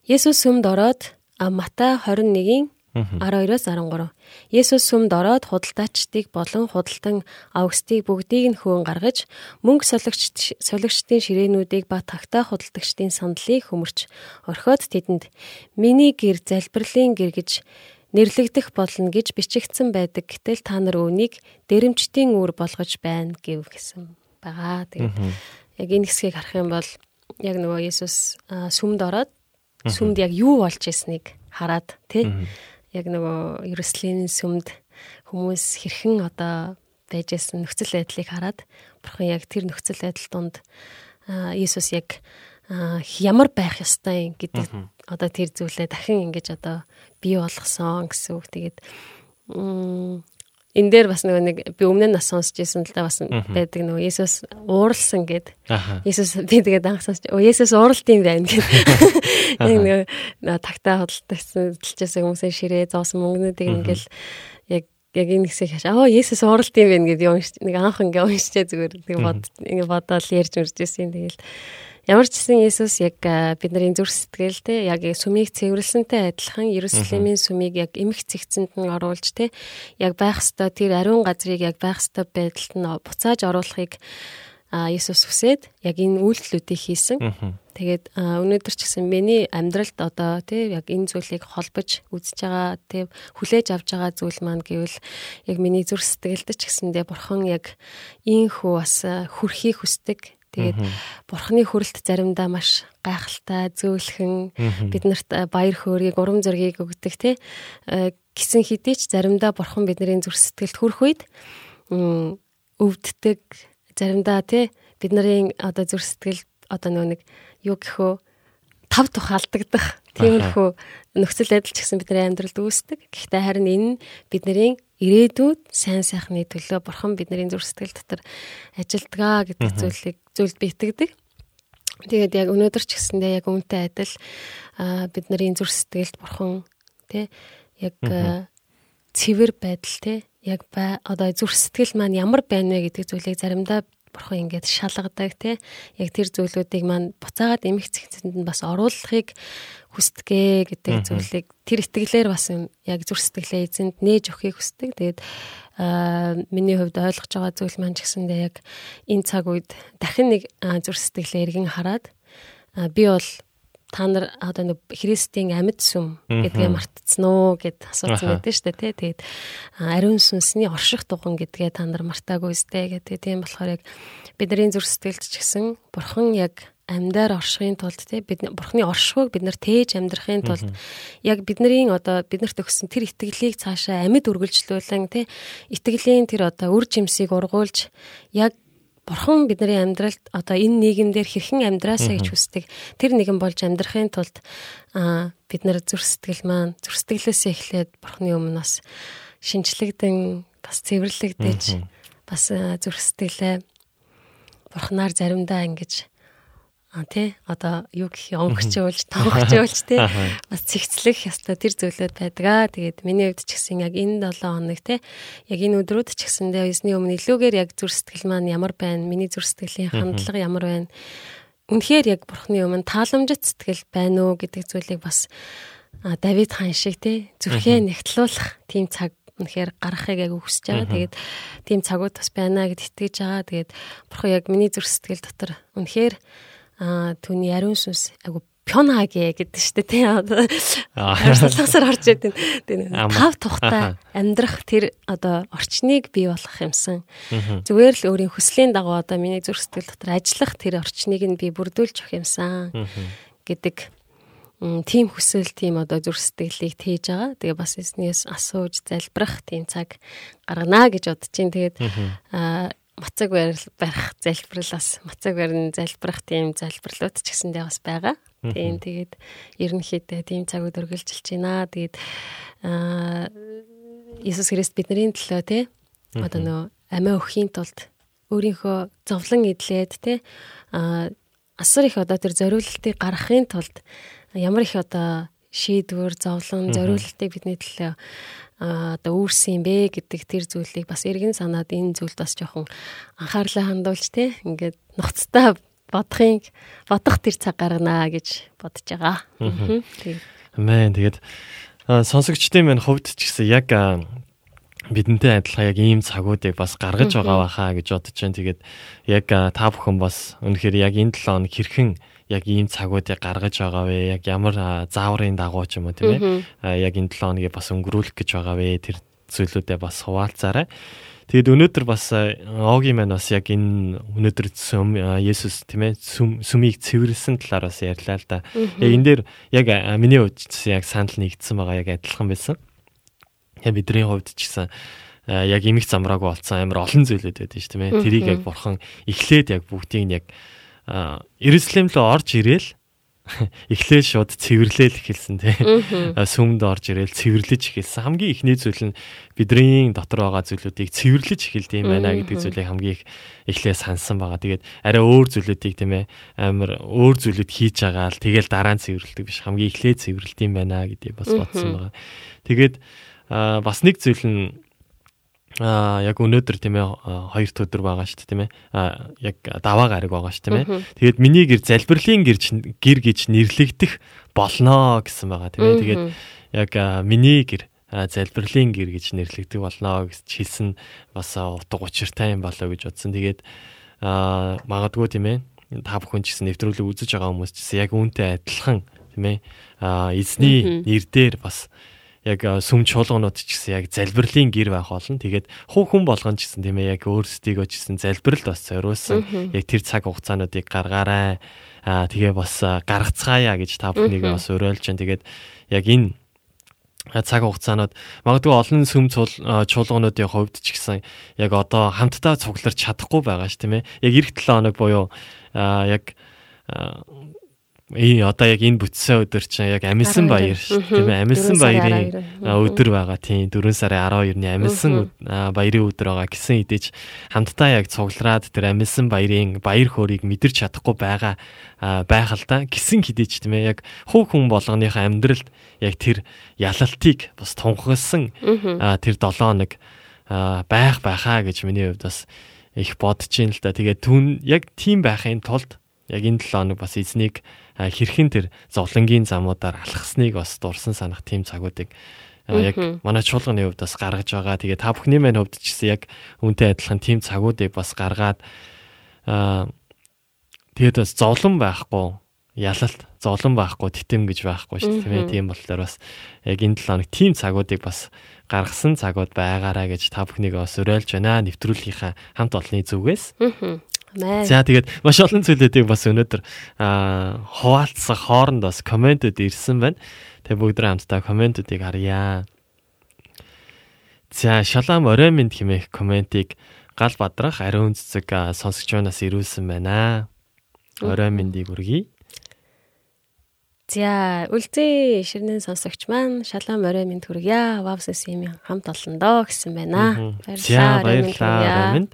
Есүс сүмд ороод Матай 21-ийн 12-оос 13. Есүс сүмд ороод худалдаачдыг болон худалдан авгстыг бүгдийг нь хөөн гаргаж мөнгө солигч солигчдын ширээнүүдийг ба тагтаа худалдагчдын сандлыг хөмөрч орхиод тэдэнд миний гэр залбирлын гэр гэж нэрлэгдэх болно гэж бичигдсэн байдаг. Гэтэл та нар үүнийг дэрэмчдийн үр болгож байна гэв гэсэн байгаа. Тэгээд яг энэ хэсгийг харах юм бол яг нөгөө Есүс сүмд ороод сүмд яг юу болж ирснийг хараад тий яг нөгөө Иерусалимийн сүмд хүмүүс хэрхэн одоо байж исэн нөхцөл байдлыг хараад бурхан яг тэр нөхцөл байдал донд Иесус яг ямар байх ёстой юм гэдэг одоо тэр зүйлээ дахин ингэж одоо бий болгосон гэсэн үг. Тэгээд энэ дээр бас нөгөө нэг би өмнө нь нас сонсч байсан л да бас байдаг нөгөө Иесус ууралсан гэд. Есүс би тэгээд анх сонсч оо Есүс ууралт юм байна гэх. Яг нэг нөө тагтаа хөдөлтөсөн дэлчээс хүмүүсийн ширээ зоосон мөнгнүүдийг ингээл яг яг энэ хэсэг хаш. Аа Есүс ууралт юм байна унш нэг анх ингээ уншчээ зүгээр нэг бод ингээ бодоол ярьж үржсэн. Тэгэл ямар ч гэсэн Есүс яг бидний зүрх сэтгэл те яг сүмийг цэвэрлсэнтэй адилхан Иерусалимийн сүмийг яг эмх цэгцэнд нь оруулж те яг байх ёстой тэр ариун газрыг яг байх ёстой байдалд нь буцааж оруулахыг а Иесус хүсээд яг энэ үйлдэлүүдийг хийсэн. Тэгээд өнөөдөр ч гэсэн миний амьдралд одоо тий яг энэ зүйлийг холбож үзэж байгаа тий хүлээж авч байгаа зүйл маань гэвэл яг миний зүрх сэтгэлд ч гэсэндээ бурхан яг ийм хүү бас хүрхийг хүсдэг. Тэгээд бурхны хүрэлт заримдаа маш гайхалтай, зөөлхөн биднэрт э, баяр хөөргийг, урам зориг өгдөг тий. Э, гисэн хэдий ч заримдаа бурхан бидний зүрх сэтгэлд хүрэх үед өвддөг, заримдаа тий бидний одоо зүрх сэтгэл одоо нөгөө нэг юу гэхөө тав тух алдагдах тиймэрхүү нөхцөл байдал ч гэсэн бидний амьдралд үүсдэг. Гэхдээ харин энэ бидний ирээдүйд сайн сайхны төлөө бурхан бидний зүрх сэтгэл дотор ажилдгаа гэдэг зүйлийг зүйлд би итгэдэг. Тэгээд яг өнөөдөр ч гэсэндээ яг үүнтэй адил бидний зүрх сэтгэлд бурхан тий яг цэвэр байдал тий яг одоо зүрх сэтгэл маань ямар байна вэ гэдэг зүйлийг заримдаа бурхан ингээд шалгадаг тий яг тэр зүйлүүдийг маань буцаагаад эмх цэгцэнд нь бас оруулахыг хүсдэгэ гэдэг зүйлийг тэр итгэлээр бас яг зүрх сэтгэлээ эзэнд нээж өгөхийг хүсдэг. Тэгээд аа миний хувьд ойлгож байгаа зүйл маань ч гэсэндээ яг энэ цаг үед дахин нэг зүрх сэтгэлээ эргэн хараад би бол та нар одоо нэг Христийн амьд сүм гэдгээ мартцсан уу гэд асуусан байдаг шүү дээ тий. Тэгээд ариун сүнсний орших дуган гэдгээ та нар мартаагүй сте гэдэг. Тийм болохоор яг бидний зүрх сэтгэлд ч гэсэн бурхан яг амьдаар оршихын тулд тий бид бурхны оршихуйг бид нар тээж амьдрахын тулд яг бидний одоо биднэрт өгсөн тэр итгэлийг цаашаа амьд үргэлжлүүлэн тий итгэлийн тэр одоо үр жимсийг ургуулж яг бурхан бидний амьдралд одоо энэ нийгэмдэр хэрхэн амьдраасаа гэж хүсдэг. Тэр нэгэн болж амьдрахын тулд бид нар зүрх сэтгэл маань зүрх сэтгэлээсээ эхлээд бурханы өмнө бас шинчлэгдэн бас цэвэрлэгдэж бас зүрх сэтгэлээ бурханаар заримдаа ингэж тий. Одоо юу гэх юм өнгөрчөөлж тоогчөөлж тий. Бас цэгцлэх ястай тэр зүйлүүд байдаг. Аа тэгээд миний хувьд ч гэсэн яг энэ 7 хоног тий яг энэ өдрүүд ч гэсэндээ эзний өмнө илүүгээр яг зүр сэтгэл маань ямар байна миний зүр сэтгэлийн хандлага ямар байна үнэхээр яг бурхны өмнө тааламжит сэтгэл байна уу гэдэг зүйлийг бас Давид хаан шиг тий зүрхээ нэгтлуулах тийм цаг үнэхээр гаргахыг яг хүсэж байгаа. Тэгээд тийм цагууд бас байна гэд итгэж байгаа. Тэгээд бурхан яг миний зүрх сэтгэл дотор үнэхээр аа түүний ариун сүнс айгу пёнаге гэдэг штэ тий. Арсласаар орж идэв. Тав тухтай амьдрах тэр одоо орчныг бий болгох юмсан. Зүгээр л өөрийн хүслийн дагуу одоо миний зүрх сэтгэл дотор ажиллах тэр орчныг нь би бүрдүүлж өгөх юмсан гэдэг тийм хүсэл тийм одоо зүрх сэтгэлийг тээж байгаа. Тэгээ бас эзнээс асууж залбирах тийм цаг гаргана гэж бодож чинь тэгээд аа мацаг барих залбирлаас мацаг барин залбирах тийм залбирлууд ч гэсэндээ бас байгаа. Тийм тэгээд ерөнхийдөө тийм цагууд үргэлжилж байна. Тэгээд аа Иесус Христ бидний төлөө тий одоо нөө амиа өгөхийн тулд өөрийнхөө зовлон идлээд тий аа асар их одоо тэр зориулалтыг гаргахын тулд ямар их одоо шийдвэр, зовлон, зориулалтыг бидний төлөө одоо үүрсэн юм бэ гэдэг тэр зүйлийг бас эргэн санаад энэ зүйлд бас жоохон анхаарлаа хандуулж те ингээд ноцтой бодохын бодох тэр цаг гаргана гэж бодож байгаа. Амен. Тэгээд сонсогчдын минь хувьд ч гэсэн яг бидэнтэй адилхан яг ийм цагуудыг бас гаргаж байгаа байхаа гэж бодож байна. Тэгээд яг та бүхэн бас үнэхээр яг энэ 7 хоног хэрхэн яг ийм цагуудыг гаргаж байгаа вэ? Яг ямар зааврын дагуу ч юм уу тийм ээ. Яг энэ 7 хоногийг бас өнгөрүүлэх гэж байгаа вэ? Тэр зүйлүүдээ бас хуваалцаарай. Тэгэд өнөөдөр бас Огийн маань бас яг энэ өнөөдөр сүм Есүс тийм ээ сүмийг цэвэрлсэн талаар бас ярьлаа л да. Яг энэ дээр яг миний хувьд ч яг санал нэгдсэн байгаа яг адилхан байсан. Яг бидний хувьд ч гэсэн яг имих замраагүй болсон амар олон зүйлүүд байдаг шүү дээ тийм ээ. Тэрийг яг бурхан эхлээд яг бүгдийг нь яг Иерусалим руу орж ирээл эхлээл шууд цэвэрлэл эхэлсэн тий. Сүмд орж ирээл цэвэрлэж эхэлсэн. Хамгийн ихний зүйл нь бидний дотор байгаа зүйлүүдийг цэвэрлэж эхэлдэг юм байна гэдэг зүйлийг хамгийн их эхлээ сансан байгаа. Тэгээд арай өөр зүйлүүдийг тийм ээ амар өөр зүйлүүд хийж байгаа л тэгэл дараа нь цэвэрлдэг биш. Хамгийн эхлээ цэвэрлдэг юм байна гэдгийг бас бодсон байгаа. Тэгээд бас нэг зүйл нь а яг өнөөдөр тийм ээ хоёр өдөр байгаа шүү дээ тийм ээ. А яг даваа гараг байгаа шүү тийм ээ. Тэгээд миний гэр залбирлын гэр гэр гэж нэрлэгдэх болно гэсэн байгаа тийм ээ. Тэгээд яг миний гэр залбирлын гэр гэж нэрлэгдэх болно гэж хэлсэн бас утга учиртай юм болоо гэж бодсон. Тэгээд а магадгүй тийм ээ та бүхэн ч гэсэн нэвтрүүлэг үзэж байгаа хүмүүс ч гэсэн яг үүнтэй адилхан тийм ээ а эзний нэр дээр бас яг сүм чуулганууд ч гэсэн яг залбирлын гэр байх болно. Тэгээд хуу хүн болгон ч гэсэн тийм ээ яг өөрсдийгөө ч гэсэн залбиралд бас зориулсан яг тэр цаг хугацаануудыг гаргаарай. Аа тэгээ бас гаргацгаая гэж та бүхнийг бас уриалж байна. Тэгээд яг энэ цаг хугацаанууд магадгүй олон сүм чуулгануудын хувьд ч гэсэн яг одоо хамтдаа цугларч чадахгүй байгаа ш тийм ээ. Яг эх 7 хоног буюу яг ээ одоо яг энэ бүтсэн өдөр чинь яг амилсан баяр тийм ээ амилсан баярын өдөр байгаа. Тийм 4 сарын 12-ны амилсан баярын өдөр байгаа гэсэн хэдиж хамтдаа яг цуглараад тэр амилсан баярын баяр хөөргийг мэдэрч чадахгүй байгаа байх л да гэсэн хэдиж тийм ээ яг хуу хүн болгоныхаа амьдралд яг тэр ялалтыг бас тунхагласан тэр 7 хоног байх байхаа гэж миний хувьд бас их бодож ин л да тэгээд түн яг тийм байхын тулд яг энэ 7 хоног бас эзнийг хэрхэн тэр зовлонгийн замуудаар алхасныг бас дурсан санах тийм цагуудыг яг манай чуулганы хувьд бас гаргаж байгаа. Тэгээ та бүхний маань хувьд ч гэсэн яг үнтэй адилхан тийм цагуудыг бас гаргаад аа тэгээд бас зовлон байхгүй ялалт зовлон байхгүй титэм гэж байхгүй шүү дээ. Тийм болохоор бас яг энэ 7 хоног тийм цагуудыг бас гаргасан цагууд байгаараа гэж та бүхнийг бас уриалж байна. Нэвтрүүлгийнхаа хамт олонны зүгээс. За тэгээд маш олон зүйлүүдийг бас өнөөдөр аа хуваалцсан хооронд бас комментүүд ирсэн байна. Тэгээд бүгд хамтдаа комментүүдийг харъя. За шалам орой минь хэмээх комментиг гал бадрах ариун цэцэг сонсогч манаас ирүүлсэн байна. Орой миньдийг хүргэе. За үлзий ширнэн сонсогч маань шалам орой минь хүргье. Вавсс юм хамт олон доо гэсэн байна. За баярлалаа.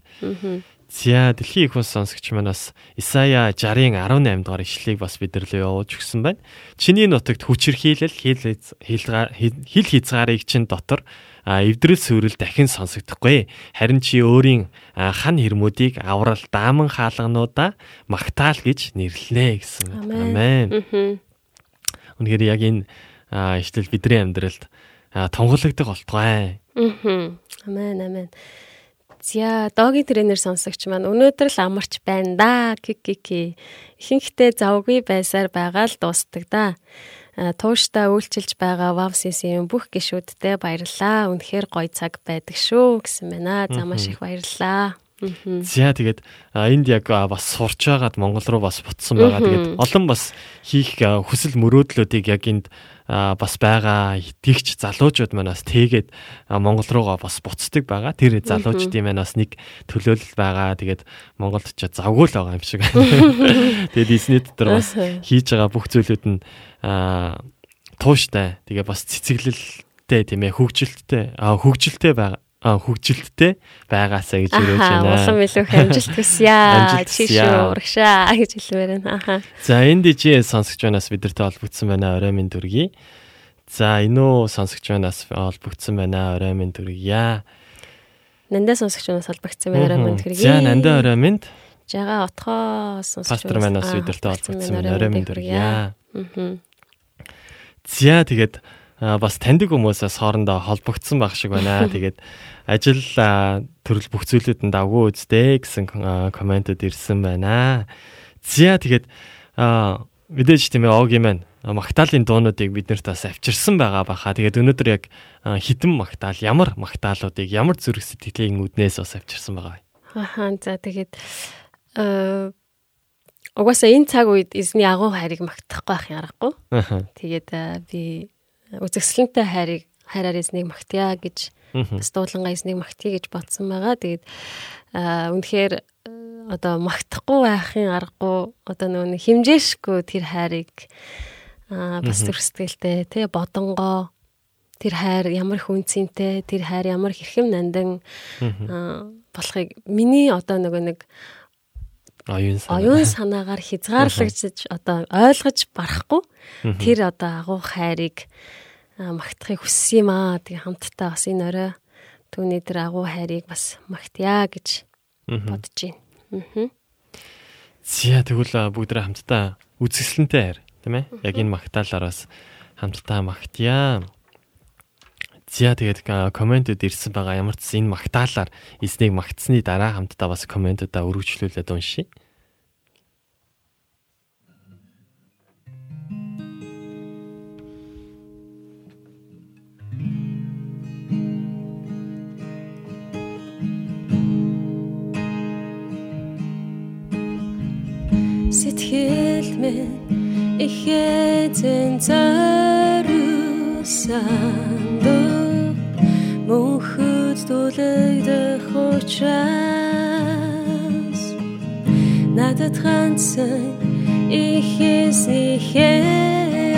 За дэлхийн их ус сонсогч манаас Исая 60-ын 18 дугаар ишлэгийг бас бидэрлээ явуулж өгсөн байна. Чиний нутагт хүчирхийлэл хил хил хязгаарыг чин дотор эвдрэл сүрэл дахин сонсогдохгүй. Харин чи өөрийн хан хэрмүүдийг аврал дааман хаалгануудаа магтаал гэж нэрлэнэ гэсэн. Амен. Үнэхээр яг энэ ишлэл бидний амьдралд тунгалагдах болтугай. Амен амен. За догийн тренер сонсогч маань өнөөдөр л амарч байна да. Кикики. Ихэнхдээ завгүй байсаар байгаа л дуустдаг да. Тууштай үйлчилж байгаа Вавсисийн бүх гишүүдтэй баярлалаа. Үнэхээр гоё цаг байдаг шүү гэсэн байна. За маш их баярлалаа. За тэгээд энд яг бас сурч байгаад Монгол руу бас бутсан байгаа. Тэгээд олон бас хийх хүсэл мөрөөдлүүдийг яг энд бас байгаа итгэгч залуучууд манаас тэгээд Монгол руугаа бас буцдаг байгаа. Тэр залуучдын манаас нэг төлөөлөл байгаа. Тэгээд Монголд ч завгүй л байгаа юм шиг. Тэгээд эзний дотор бас хийж байгаа бүх зүйлүүд нь тууштай. Тэгээ бас цэцэглэлтэй тийм ээ хөгжилттэй хөгжилттэй байгаа хөгжилттэй байгаасаа гэж өрөөж байна. Улам илүү амжилт хүсье. Чишүү урагшаа гэж хэлмээр байна. Аха. За NDG сонсогч банаас бидэртэй холбогдсон байна. Орой минь дүргий. За энүү сонсогч банаас холбогдсон байна. Орой минь дүргийа. Нандаа сонсогч банаас холбогдсон байна. Орой минь дүргий. За нандаа орой минь. Жага отхоо сонсогч манаас бидэртэй холбогдсон байна. Орой минь дүргийа. Аа. За тэгээд бас таньдаг хүмүүсээс хоорондоо холбогдсон байх шиг байна. Тэгээд ажил төрөл бүх зүйлүүд нь давгүй үздэй гэсэн комментод ирсэн байна. За тэгээд мэдээж тийм ээ Оги маань магтаалын дуунуудыг биднэрт бас авчирсан байгаа баха. Тэгээд өнөөдөр яг хідэн магтаал, ямар магтаалуудыг ямар зүрх сэтгэлийн үднээс бас авчирсан байгаа. Ахаа за тэгээд угаасаа энэ цаг үед эзний агуу хайрыг магтахгүй байх аргагүй. Тэгээд би үзэгсэлэнтэй хайрыг хайраар эзнийг магтъя гэж бас дуулангаа эзнийг магтъя гэж бодсон байгаа. Тэгээд үнэхээр одоо магтахгүй байхын аргагүй одоо нөгөө химжээшгүй тэр хайрыг бас төрсдгэлтэй тий бодонгоо. Тэр хайр ямар хүнцэнтэй тэр хайр ямар хэрхэм нандан болохыг миний одоо нөгөө нэг оюун санаа оюун санаагаар хязгаарлагдж одоо ойлгож барахгүй тэр одоо агуу хайрыг магтахыг хүссэн юм аа. Тэгээ хамтдаа бас энэ орой түүний тэр агуу хайрыг бас магтъя гэж бодож байна. Зя тэгвэл бүгдээ хамтдаа үзэсгэлэнтэй хайр тийм ээ. Яг энэ магтаалаар бас хамтдаа магтъя. Зя тэгээд комментод ирсэн байгаа ямар ч энэ магтаалаар эснийг магтсны дараа хамтдаа бас комментодаа өргөжлүүлээд уншия. Сэтгэл минь их эзэн зориулсан мөнхөд түлэгдэх учраас надад ганцхан ихэс ихээ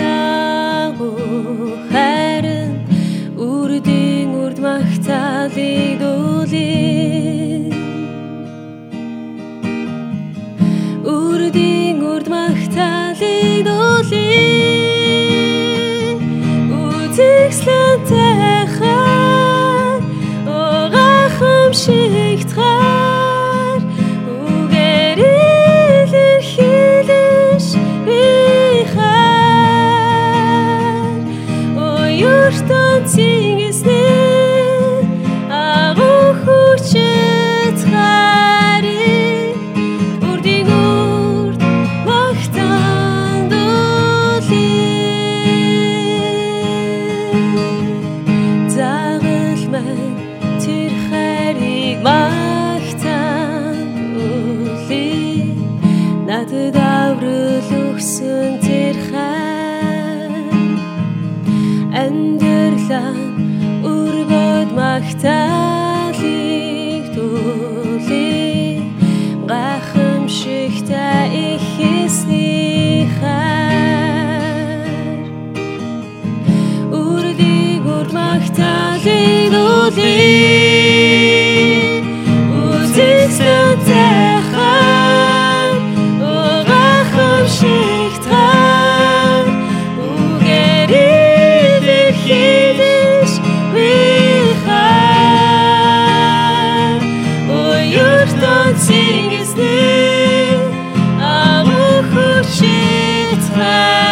харин үрдийн үрд магтаалыг дүүлээ 在 faith.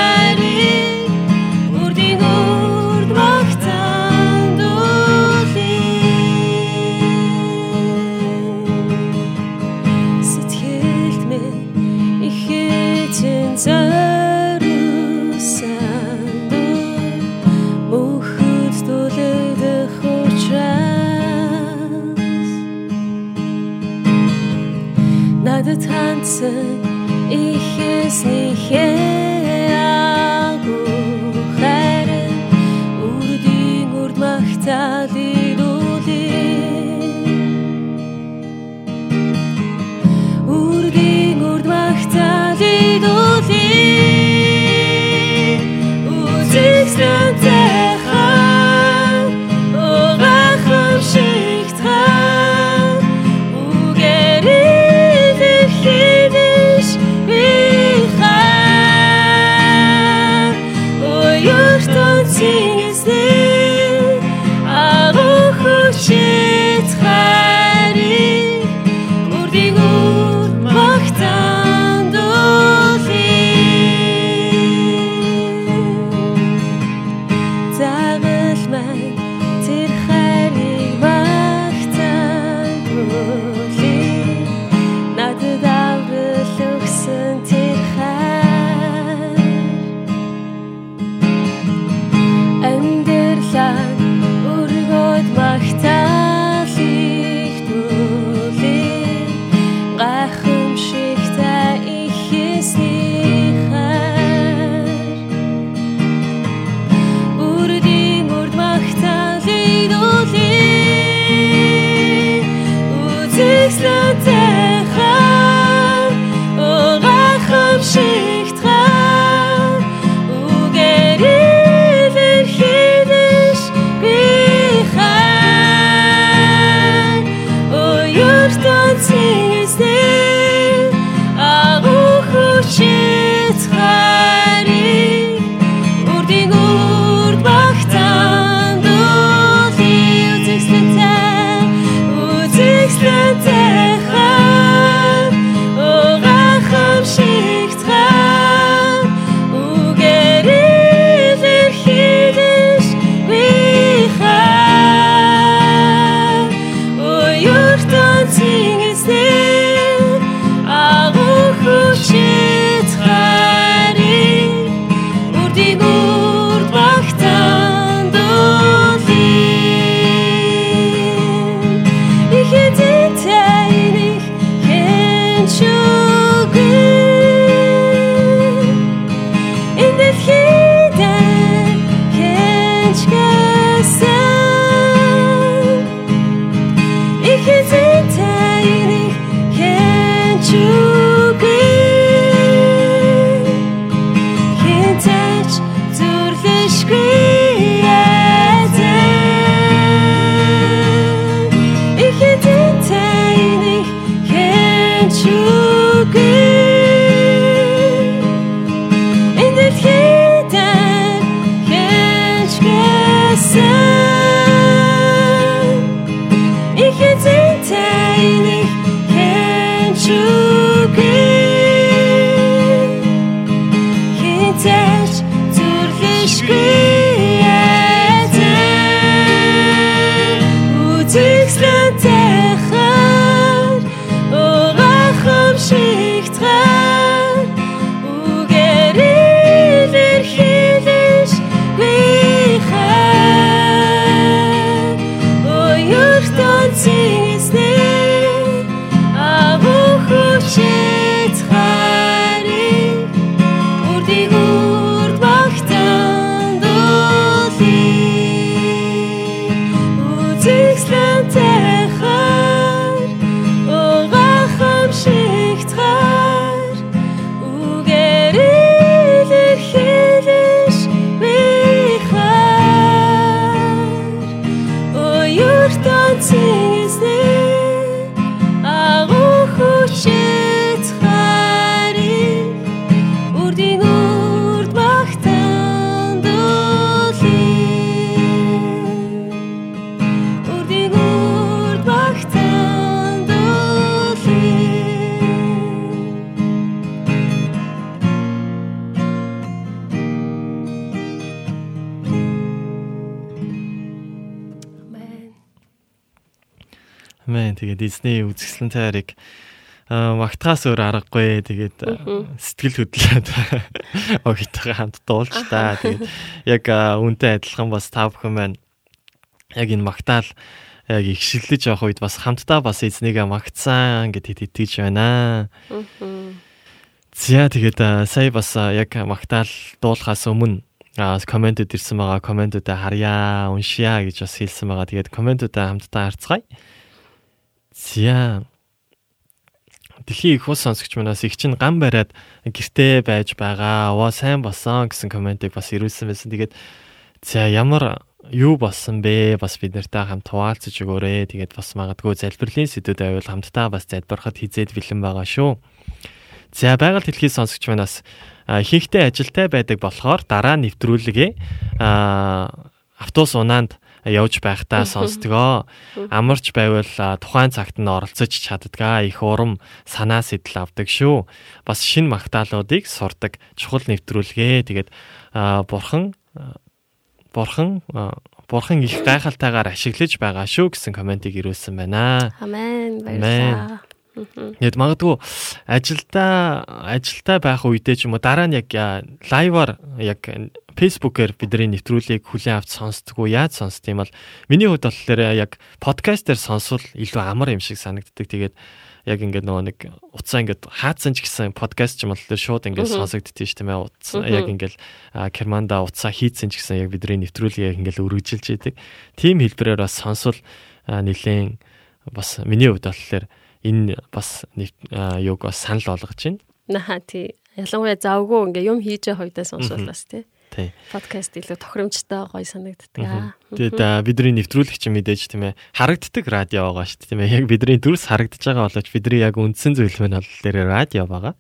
Аа магтахаас өөр аргагүй. Тэгээд сэтгэл хөдлөөд огтойгоо хамт дуулж та. Тэгээд яг үнтэй адилхан бас та бүхэн маань яг энэ магтаал яг ихшиллэж явах үед бас хамтдаа бас эзнийгээ магтсан гэдэгт итгэж байна. За тэгээд сая бас яг магтаал дуулахаас өмнө аа комментүүд ирсэн байгаа. Комментүүдээ харьяа, уншия гэж бас хэлсэн байгаа. Тэгээд комментүүдээ хамтдаа харцгаая. За. Дэлхийн их ус сонсогч манаас их чинь гам бариад гэртээ байж байгаа. Аваа сайн болсон гэсэн комментиг бас ирүүлсэн байсан. Тэгээд за ямар юу болсон бэ? Бас бид нартай хамт хуваалцаж өгөөрэй. Тэгээд бас магадгүй залбирлын сэдвүүд байвал хамтдаа бас залбирахад хизээд бэлэн байгаа шүү. За байгаль дэлхийн сонсогч манаас ихэнхдээ ажилтай байдаг болохоор дараа нэвтрүүлгээ автобус унаанд явж байхдаа сонсдгоо. Амарч байвал тухайн цагт нь оролцож чаддгаа. Их урам санаа сэтэл авдаг шүү. Бас шин магтаалуудыг сурдаг. Чухал нэвтрүүлгээ. Тэгээд бурхан бурхан бурхан их гайхалтайгаар ашиглаж байгаа шүү гэсэн комментиг ирүүлсэн байна. Амен. Баярлалаа. Тэгэд магадгүй ажилдаа ажилдаа байх үедээ ч юм уу дараа нь яг лайваар яг фэйсбүүкээр бидний нэвтрүүлгийг хүлээн авч сонсдгоо яаж сонсд юм бол миний хувьд болохоор яг подкастер сонсвол илүү амар юм шиг санагддаг. Тэгээд яг ингээд нөгөө нэг утсаа ингээд хаацсан ч гэсэн подкаст ч юм бол шууд ингээд сонсогддгийг ш тийм ээ утас яг ингээд а, керманда утсаа хийцэн ч гэсэн яг бидний нэвтрүүлгийг ингээд өргөжилж идэг. Тим хэлбэрээр бас сонсвол а, нилээн бас миний хувьд болохоор энэ бас а, юуг бас санал болгож байна. Наа тий. Ялангуяа завгүй ингээ юм хийж байгаа үедээ сонсвол бас тий. Тий. Подкаст илүү тохиромжтой гоё санагддаг аа. Тэгээд бидний нэвтрүүлэгч мэдээж тийм ээ харагддаг радио байгаа шүү дээ тийм ээ яг бидний дүрс харагдаж байгаа боловч бидний яг үндсэн зүйл маань бол тэр радио байгаа.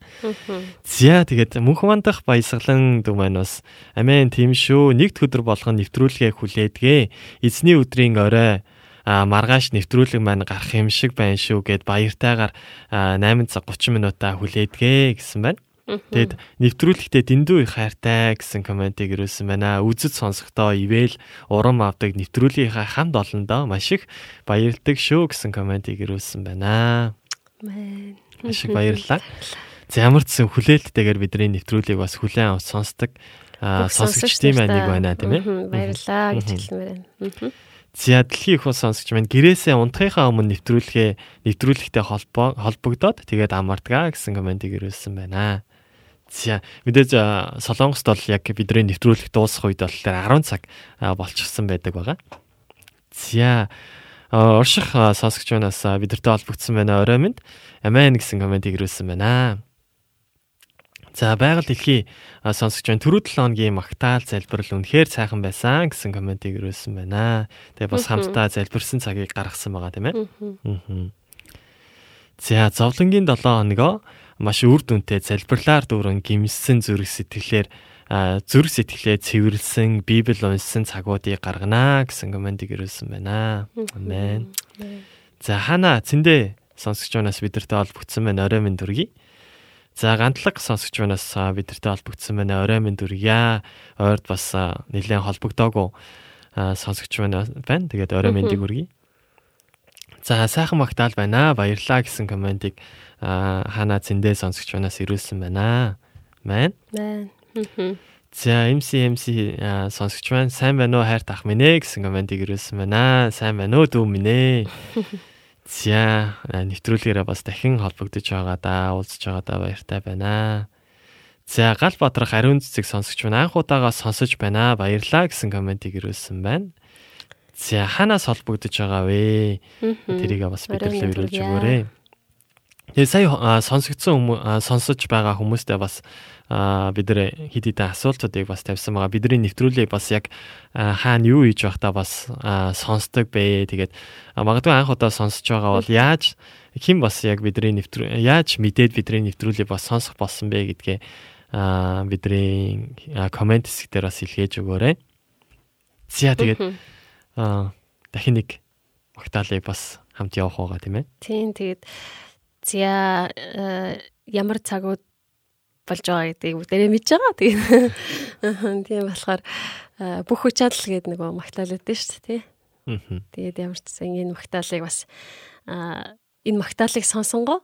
За тэгээд мөнхмандах баясгалан дүү маань бас амин тийм шүү нэгд өдөр болгон нэвтрүүлгээ хүлээдгээ эзний өдрийн орой маргааш нэвтрүүлэг маань гарах юм шиг байна шүү гэд баяртайгаар а, 8 цаг 30 минутаа хүлээдгээ гэсэн байна. Тэгэд нэвтрүүлэгтээ дэндүү их хайртай гэсэн комментиг ирүүлсэн байна. Үзэж сонсохдоо ивэл урам авдаг нэвтрүүлгийнхаа хамт олондоо маш их баярдаг шүү гэсэн комментиг ирүүлсэн байна. Маш их баярлалаа. За ямар ч зэн хүлээлттэйгээр бидний нэвтрүүлгийг бас хүлээн авч сонсдог сонсогчдын маань нэг байна тийм ээ. Баярлалаа гэж хэлмээр байна. За дэлхийн их ус сонсогч маань гэрээсээ унтахынхаа өмнө нэвтрүүлгээ нэвтрүүлэгтэй холбоо холбогдоод тэгээд амардгаа гэсэн комментиг ирүүлсэн байна. За мэдээж Солонгост бол яг бидний нэвтрүүлэг дуусах үед бол тэр 10 цаг болчихсон байдаг байгаа. За а, сонсогч манаас бидэртэй холбогдсон байна орой минь амен гэсэн комментиг ирүүлсэн байна. За байгаль дэлхий сонсогч байна. Түрүү 7 хоногийн магтаал залбирал үнэхээр сайхан байсан гэсэн комментиг ирүүлсэн байна. Тэгээ бас хамтдаа залбирсан цагийг гаргасан байгаа тийм ээ. За зовлонгийн 7 хоногоо маш үр дүнтэй залбирлаар дүүрэн гимсэн зүрх сэтгэлээр зүрх сэтгэлээ цэвэрлсэн Библи уншсан цагуудыг гаргана гэсэн комментиг ирүүлсэн байна. Амен. За хана цэндэ сонсогч манаас бидэртэй холбогдсон байна. Орой минь дүргий. За гантлаг сонсогч манаас бидэртэй холбогдсон байна. Орой минь дүргийа. Ойрд бас нэлээд холбогдоогүй сонсогч байна. Тэгээд орой минь дүргий. За сайхан магтаал байна. Баярлаа гэсэн комментиг хана зэндээ сонсогч манаас ирүүлсэн байна. Мэн. Мэн. За MC MC сонсогч маань сайн байна уу хайрт ах минь ээ гэсэн комментиг ирүүлсэн байна. Сайн байна уу дүү минь ээ. За нэвтрүүлгээрээ бас дахин холбогдож байгаа да уулзж байгаа да баяртай байна. За гал бодрох ариун цэцэг сонсогч маань анх удаага сонсож байна. Баярлаа гэсэн комментиг ирүүлсэн байна. За ханаас холбогдож байгаа вэ? Тэрийг бас бидэрлээ ирүүлж өгөөрэй. Тэгээ сая сонсогдсон хүмүүс сонсож байгаа хүмүүстээ бас бид нэр хэд хэдэн асуултуудыг бас тавьсан байгаа. Бидний нэвтрүүлгийг бас яг аа, хаана юу хийж байхдаа бас сонсдог бэ. Тэгээд магадгүй анх удаа сонсож байгаа бол яаж хэн бас яг бидний нэвтрүү яаж мэдээд бидний нэвтрүүлгийг бас сонсох болсон бэ гэдгээ бидний комент хэсэг дээр бас илгээж өгөөрэй. За тэгээд дахин нэг магтаалыг бас хамт явах байгаа тийм ээ. Тийм тэгээд зя ямар цагууд болж байгаа гэдгийг бүгдээрээ мэдж байгаа. Тэгээд тийм болохоор бүх хүч чадал гэдэг нэг магтаал өгдөө шүү дээ. Тэгээд ямар ч гэсэн энэ магтаалыг бас энэ магтаалыг сонсонгоо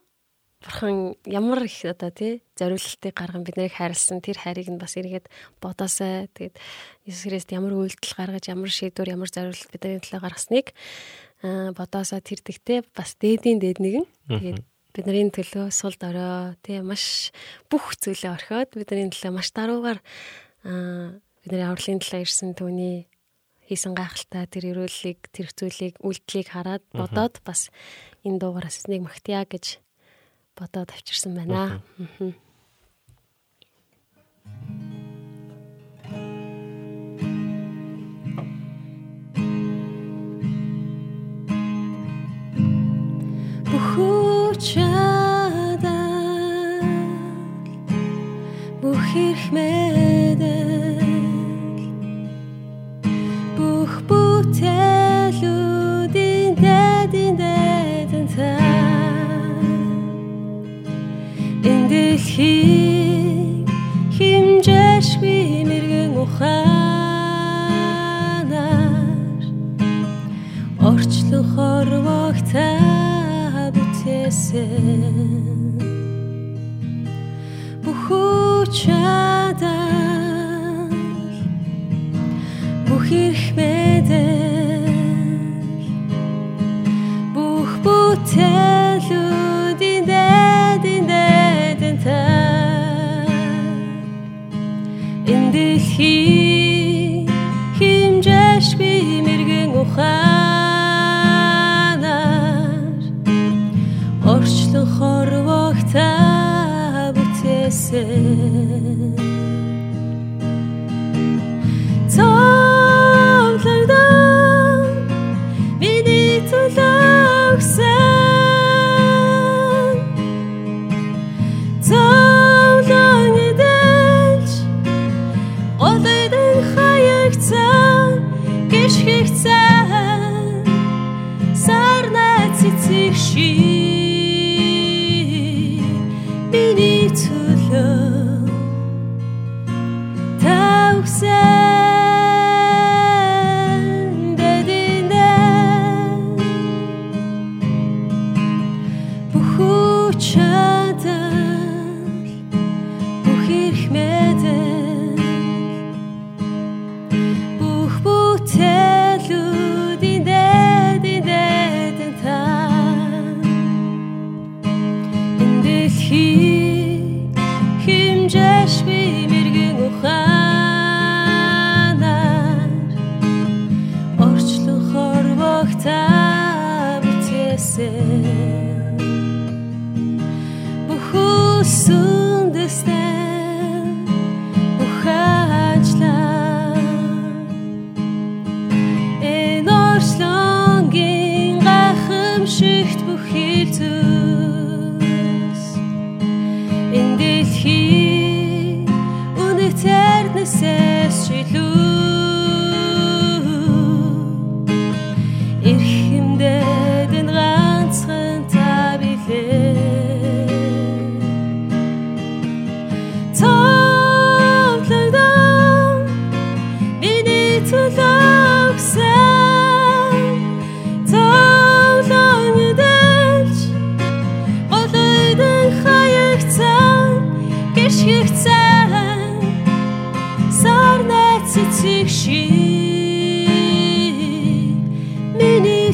бурхан ямар их одоо тий зориулалтыг гарган биднийг хайрлсан тэр хайрыг нь бас эргээд бодоосай. Тэгээд Иесус Христ ямар үйлдэл гаргаж ямар шийдвэр ямар зориулалт бидний төлөө гаргасныг а бодоосоо тэр дэгтээ бас дээдийн дээд нэгэн тэгээд бидний төлөө сул дорой тий маш бүх зүйлээ орхиод бидний төлөө маш даруугаар бидний авралын төлөө ирсэн түүний хийсэн гайхалтай тэр өрөөллийг тэр зүйлийг үйлдэлийг хараад бодоод бас энэ дуугараас эснийг магтъя гэж бодоод авчирсан байна. Мгм. Бүхүчадаа бүх их мэдэл бүх бүтээлүүдийн дэдин дэдин та энэ дэлхийг химжээшгүй мэрэгэн ухаанаар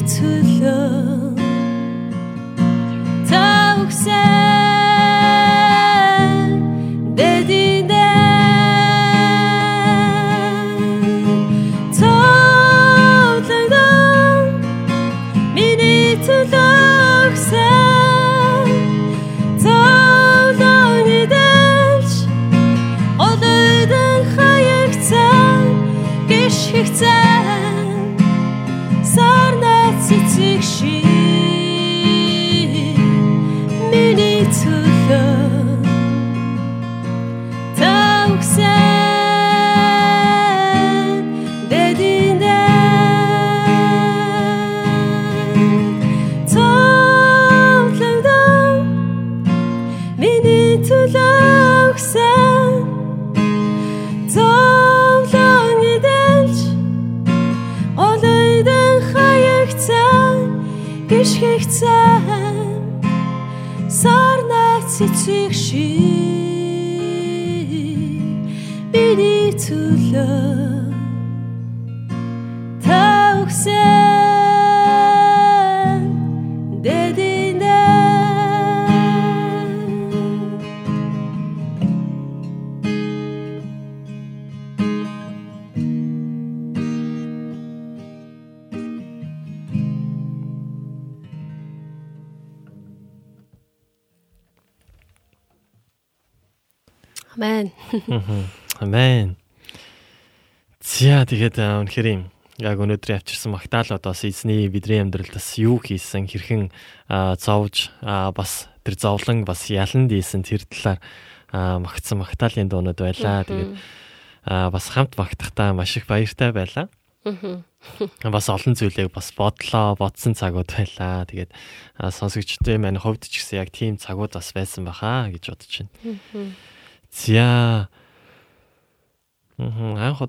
төлөө та өгсөн Амен. За тэгээд үнэхээр юм яг өнөөдөр авчирсан магтаалуудаас эзний бидний амьдралд бас юу хийсэн хэрхэн зовж бас тэр зовлон бас ялан дийсэн тэр талаар аа, магтсан магтаалын дуунууд байлаа. Тэгээд бас хамт магтахдаа маш их баяртай байлаа. Бас олон зүйлийг бас бодлоо, бодсон цагууд байлаа. Тэгээд сонсогчдын маань хувьд ч гэсэн яг тийм цагууд бас байсан баха гэж бодож байна. За. Анх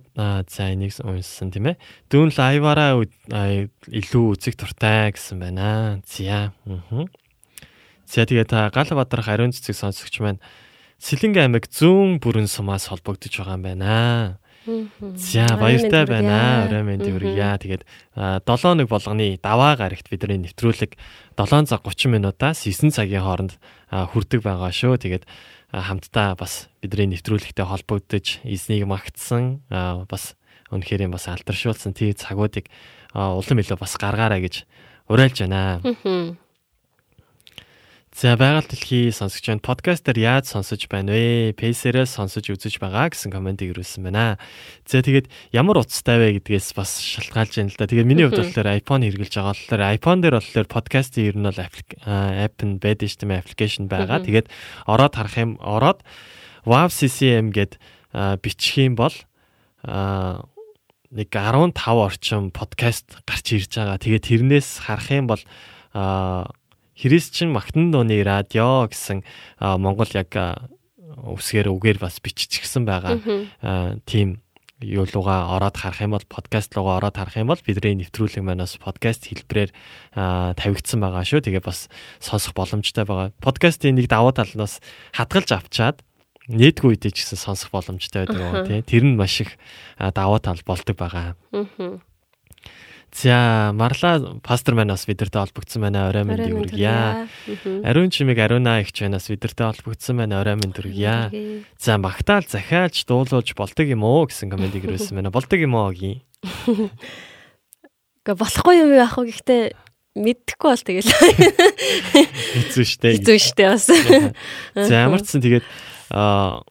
за энийг уншсан тийм ээ. Дүүн лайваараа илүү үзэг туртай гэсэн байна. Мм. За тэгээд та Галбаатар ариун цэцэг сонсогч маань Сэлэнгэ аймаг зүүн бүрэн сумаас холбогдож байгаа юм байна. За баяртай байна. Орой мэнд хүргье. Тэгээд 7 нэг болгоны даваа гарагт бидний нэвтрүүлэг 7 цаг 30 минутаас 9 цагийн хооронд хүрдэг байгаа шүү. Тэгээд хамтдаа бас бидний нэвтрүүлэгтэй холбогдож эзнийг магтсан бас үнэхээр юм бас алдаршуулсан тий цагуудыг улам илүү бас гаргаарай гэж уриалж байна. За байгаль дэлхий сонсогч байна. Подкастер яаж сонсож байна вэ? Пейсерээс сонсож үзэж байгаа гэсэн комментиг ирүүлсэн байна. За тэгээд ямар утастай вэ гэдгээс бас шалтгаалж байна л да. Тэгээд миний хувьд болохоор iPhone хэрглэж байгаа болохоор iPhone дээр болохоор подкастын ер нь бол app нь байдаг шүү дээ, application байгаа. Тэгээд ороод харах юм, ороод Wow CCM гэд бичих юм бол нэг 15 орчим подкаст гарч ирж байгаа. Тэгээд тэрнээс харах юм бол а Христчин магтан дууны радио гэсэн Монгол яг үсгээр үгээр бас биччихсэн байгаа. Тийм юу лугаа ороод харах юм бол подкаст лугаа ороод харах юм бол бидний нэвтрүүлэг маань бас подкаст хэлбэрээр тавигдсан байгаа шүү. Тэгээ бас сонсох боломжтой байгаа. Подкастын нэг давуу тал нь бас хадгалж авчаад нэтгүй үедээ ч гэсэн сонсох боломжтой байдаг байгаа тийм. Тэр нь маш их а, давуу тал болдог байгаа. За марлаа пастор маань бас бидэртэй холбогдсон байна. Орой мэнд хүргье. Ариун чимэг ариунаа ихч банаас бидэртэй холбогдсон байна. Орой мэнд хүргье. За магтаал захиалж дуулуулж болдог юм уу гэсэн комментиг ирүүлсэн байна. Болдог юм уу гийн. Гэхдээ болохгүй юм яах вэ гэхдээ мэдхгүй бол тэгэл Хэцүү штэ. хэцүү штэ бас. За ямар ч сан тэгээд аа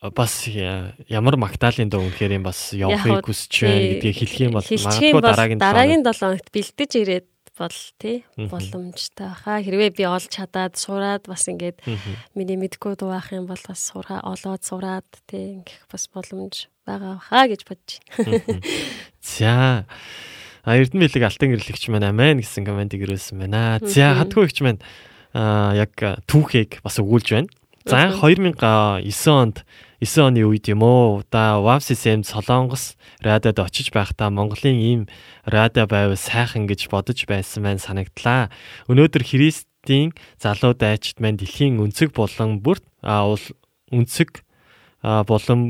бас я- ямар магтаалын дуу үнэхээр юм бас явахыг хүсэж байна гэдгийг хэлэх юм бол магадгүй дараагийн дараагийн 7 хоногт бэлдэж ирээд бол тий боломжтой баха. Хэрвээ би олж чадаад сураад бас ингээд миний мэдгүй дуу ах юм бол бас сураа олоод сураад тий ингэх бас боломж байгаа баха гэж бодож байна. За. А Эрдэнэ билег алтан гэрлэгч маань амен гэсэн комментиг ирүүлсэн байна. За хатгүй ихч маань яг түүхийг бас өгүүлж байна. За анх 2009 онд 9 оны үед юм уу да WAVSM Солонгос радиод очиж байхдаа Монголын ийм радио байвал сайхан гэж бодож байсан маань санагдлаа. Өнөөдөр Христийн залуу дайчид маань дэлхийн өнцөг болон бүрт өнцөг болон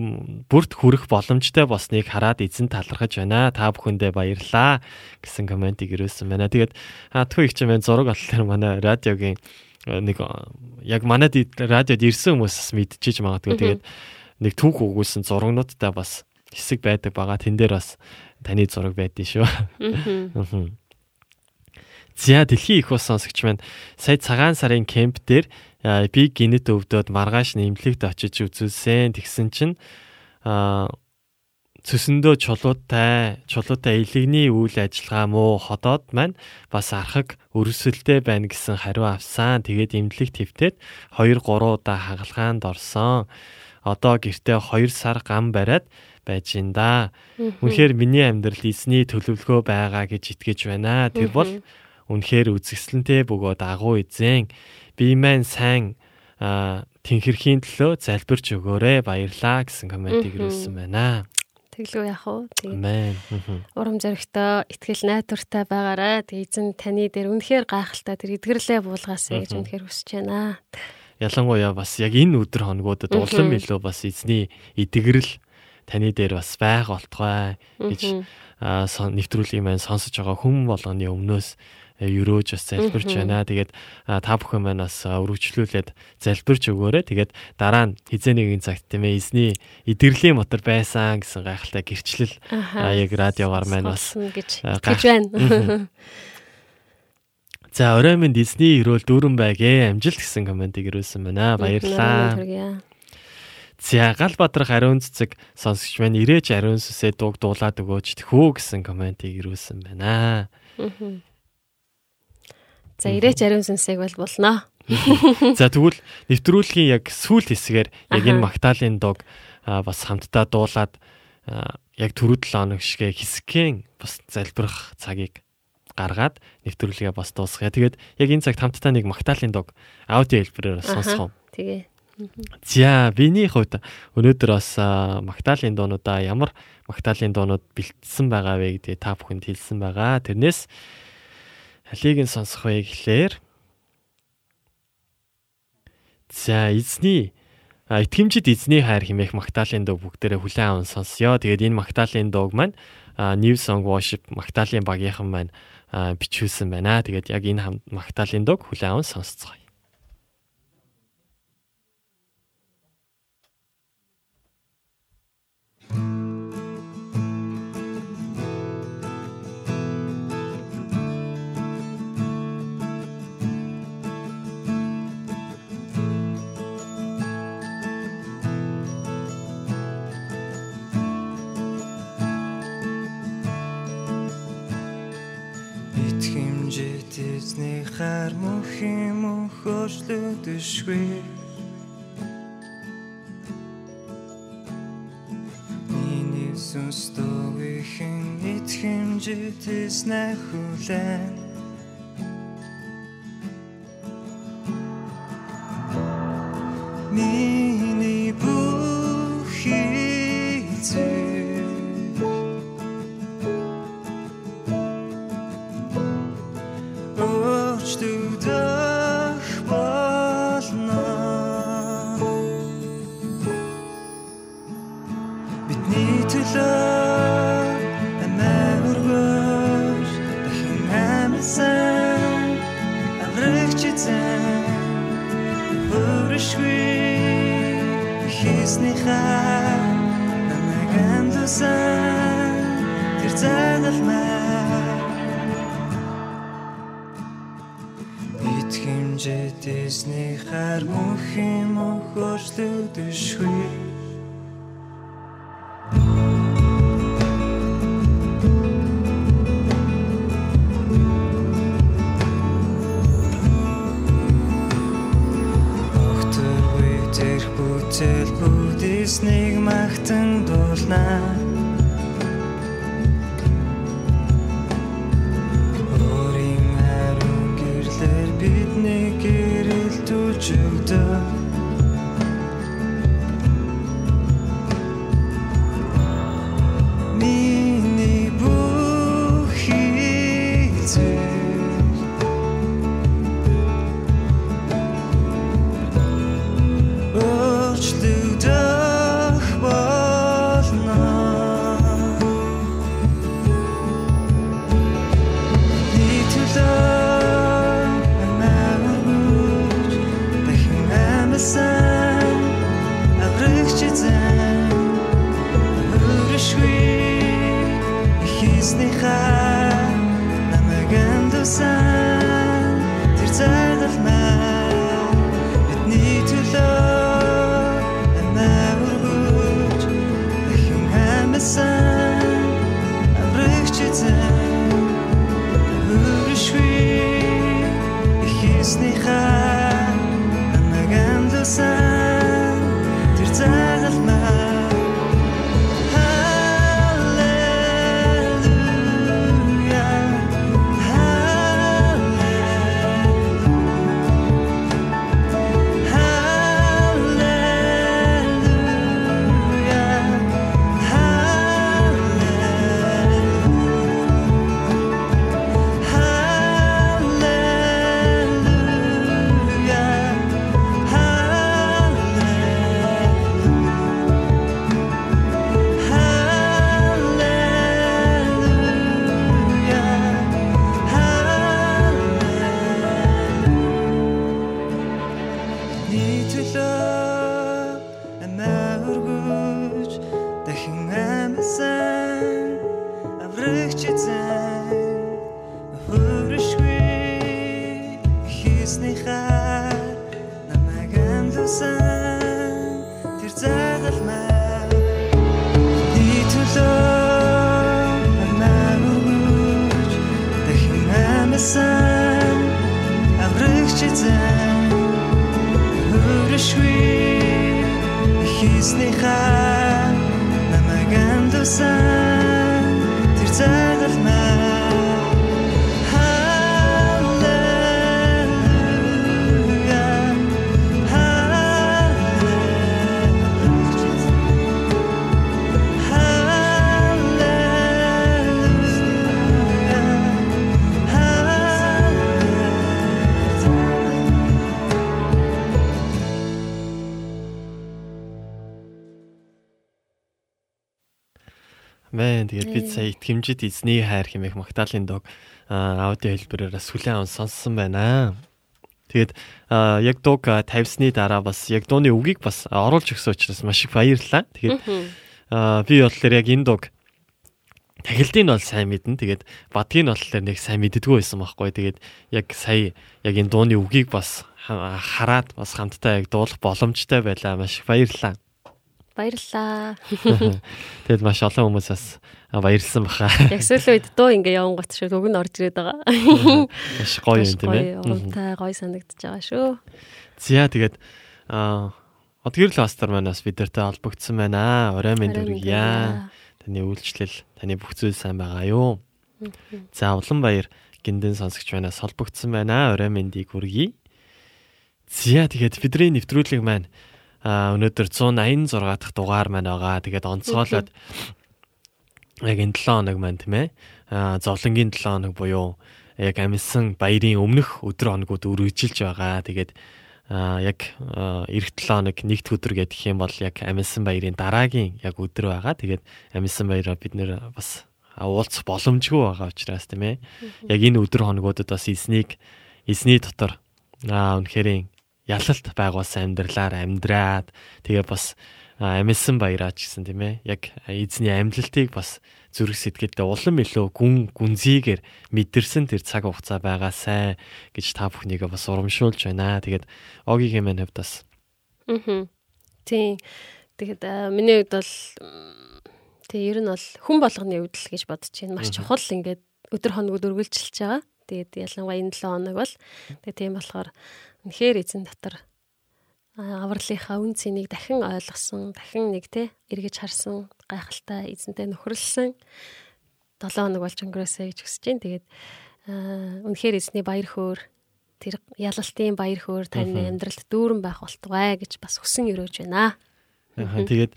бүрт хүрэх боломжтой болсныг хараад эзэн талархаж байна. Та бүхэндээ баярлалаа гэсэн комментиг ирүүлсэн байна. Тэгээд хатгүй их чимээ зураг алтлаар манай радиогийн нэг яг манад радиод ирсэн хүмүүс мэдчихэж магадгүй. Тэгээд нэг түүх өгүүлсэн зурагнуудтай бас хэсэг байдаг байгаа. Тэн дээр бас таны зураг байдгийн шүү. За дэлхийн их ус сонсогч маань сая цагаан сарын кемп дээр би гинэт өвдөд маргааш нэмлэгт очиж үзүүлсэн. Тэгсэн чинь а цөсөндөө чулуутай чулуутай илэгний үйл ажиллагаа муу ходоод маань бас архаг өрсөлдөө байна гэсэн хариу авсан. Тэгээд имдлэг твтээд 2 3 удаа хагалгаанд орсон. Одоо гэртээ 2 сар гам бариад байж ин да. Үнэхээр миний амьдрал эзний төлөвлөгөө байгаа гэж итгэж байна. Тэр бол үнэхээр үзэсгэлэнтэй бөгөөд агуу эзэн. Би маань сайн тэнхэрхийн төлөө залбирч өгөөрэй баярлаа гэсэн комментиг ирүүлсэн байна. Тэглүү яах вэ? Амен. урам зоригтой, итгэл найдвартай байгаарай. Тэгээд эзэн таны дээр үнэхээр гайхалтай тэр эдгэрлээ буулгаасаа гэж үнэхээр хүсэж байна. Ялангуяа бас яг энэ өдөр хоногудад улам илүү бас эзний эдгэрэл таны дээр бас байх болтугай гэж нэвтрүүлгийн маань сонсож байгаа хүм болгоны өмнөөс э, өрөөж бас залбирч байна. Тэгээд та бүхэн маань бас өргөжлүүлээд залбирч өгөөрэй. Тэгээд дараа нь хизээ нэгэн цагт тийм ээ эзний эдгэрлийн мотор байсан гэсэн гайхалтай гэрчлэл яг радиогаар маань бас гэж байна. За орой минь Disney өрөөл дүүрэн байгээ амжилт гэсэн комментиг ирүүлсэн байна. Баярлалаа. За гал бадрах ариун цэцэг сонсогч байна. Ирээч ариун сүсээ дууг дуулаад өгөөч тэхүү гэсэн комментиг ирүүлсэн байна. За ирээч ариун сүнсийг бол болно. За тэгвэл нэвтрүүлгийн яг сүүл хэсгээр яг энэ дог а, бас хамтдаа дуулаад яг түрүү 7 хоног шигэ хэсгэн бас залбирах цагийг гаргаад нэвтрүүлгээ бас дуусгая. Тэгээд яг энэ цагт хамтдаа нэг Магдалины дог аудио хэлбэрээр сонсгоо. Тэгээ. За биний хувьд өнөөдөр бас а, Магдалины дуунуудаа ямар Магдалины дуунууд бэлтсэн байгаа вэ гэдгийг та бүхэнд хэлсэн байгаа. Тэрнээс алийг нь сонсох вэ гэхлээр За эзний а, итгэмжид эзний хайр хэмээх Магдалины дуу бүгдээрээ хүлээн аван сонсё. Тэгээд энэ Магдалины дууг маань New Song Worship Магдалины багийнхан маань бичүүлсэн байна. Тэгээд яг энэ Магдалины дууг хүлээн аван сонсцгоё. Хар мөх юм хөршлөдөшгүй Миний сүнстойхэн итгэмжит эзнэ хүлэн Миний итгэмжид эзний хайр хэмээх магтаалын дог аудио хэлбэрээр бас хүлээн аван сонссон байна. Тэгээд яг дуг тавьсны дараа бас яг дууны үгийг бас оруулж өгсөн учраас маш их баярлалаа. Тэгээд би болохоор яг энэ дуг тахилтыг нь бол сайн мэднэ. Тэгээд бадгийг нь болохоор нэг сайн мэддэггүй байсан байхгүй. Тэгээд яг сая яг энэ дууны үгийг бас ха- хараад бас хамтдаа яг дуулах боломжтой байлаа. Маш их баярлалаа. Баярлаа. Тэгэд маш олон хүмүүс бас баярлсан баха. Яг сүүлийн үед дуу ингээ явангот шүү үг нь орж ирээд байгаа. Маш гоё юм тийм ээ. Урамтай, гоё санагдаж байгаа шүү. За тэгээд аа Одгэрл пастор маань бас бидэртэй холбогдсон байна. Орой минь дүргийа. Таны үйлчлэл, таны бүх зүйл сайн байгаа юу? За улан баяр гиндэн сонсогч манаас холбогдсон байна. Орой мэндийг хүргэе. За тэгээд бидний нэвтрүүлэг маань а өнөөдөр 186 дахь дугаар маань байгаа. Тэгээд онцгойлоод яг энэ 7 хоног маань тийм ээ. Зовлонгийн 7 хоног буюу яг амьсан баярын өмнөх өдөр хоногуд үргэлжилж байгаа. Тэгээд яг эх 7 хоног нэгд өдөр гэдэг юм бол яг амьсан баярын дараагийн яг өдөр байгаа. Тэгээд амьсан баяраа бид нэр бас уулзах боломжгүй байгаа учраас тийм ээ. Яг энэ өдөр хоногудад бас эзнийг эзний дотор аа үнэхэрийн ялалт байгуулсан амьдралаар амьдраад тэгээ бас амьсан баяраа ч гэсэн тийм ээ. Яг эзний амьдлалтыг бас зүрх сэтгэлдээ улам илүү гүн гүнзгийгээр мэдэрсэн тэр цаг хугацаа байгаасай гэж та бүхнийгээ бас урамшуулж байна. Тэгээд огийн маань хувьд бас Аа. Тийм. Тэгэхэд миний хувьд бол тий ер нь бол хүн болгоны хувьд л гэж бодож байна. Маш чухал ингээд өдөр хоногуд өргөлжилж байгаа. Тэгээд ялангуяа энэ 7 хоног бол тэгээд тийм болохоор үнэхээр эзэн дотор авралынхаа үн цэнийг дахин ойлгосон, дахин нэг те эргэж харсан, гайхалтай эзэнтэй нөхөрлсөн 7 хоног болж өнгөрөөсэй гэж хүсэж байна. Тэгээд үнэхээр эзний баяр хөөр тэр ялалтын баяр хөөр таны амьдралд дүүрэн байх болтугай гэж бас хүсэн өрөөж байна. Аа, тэгээд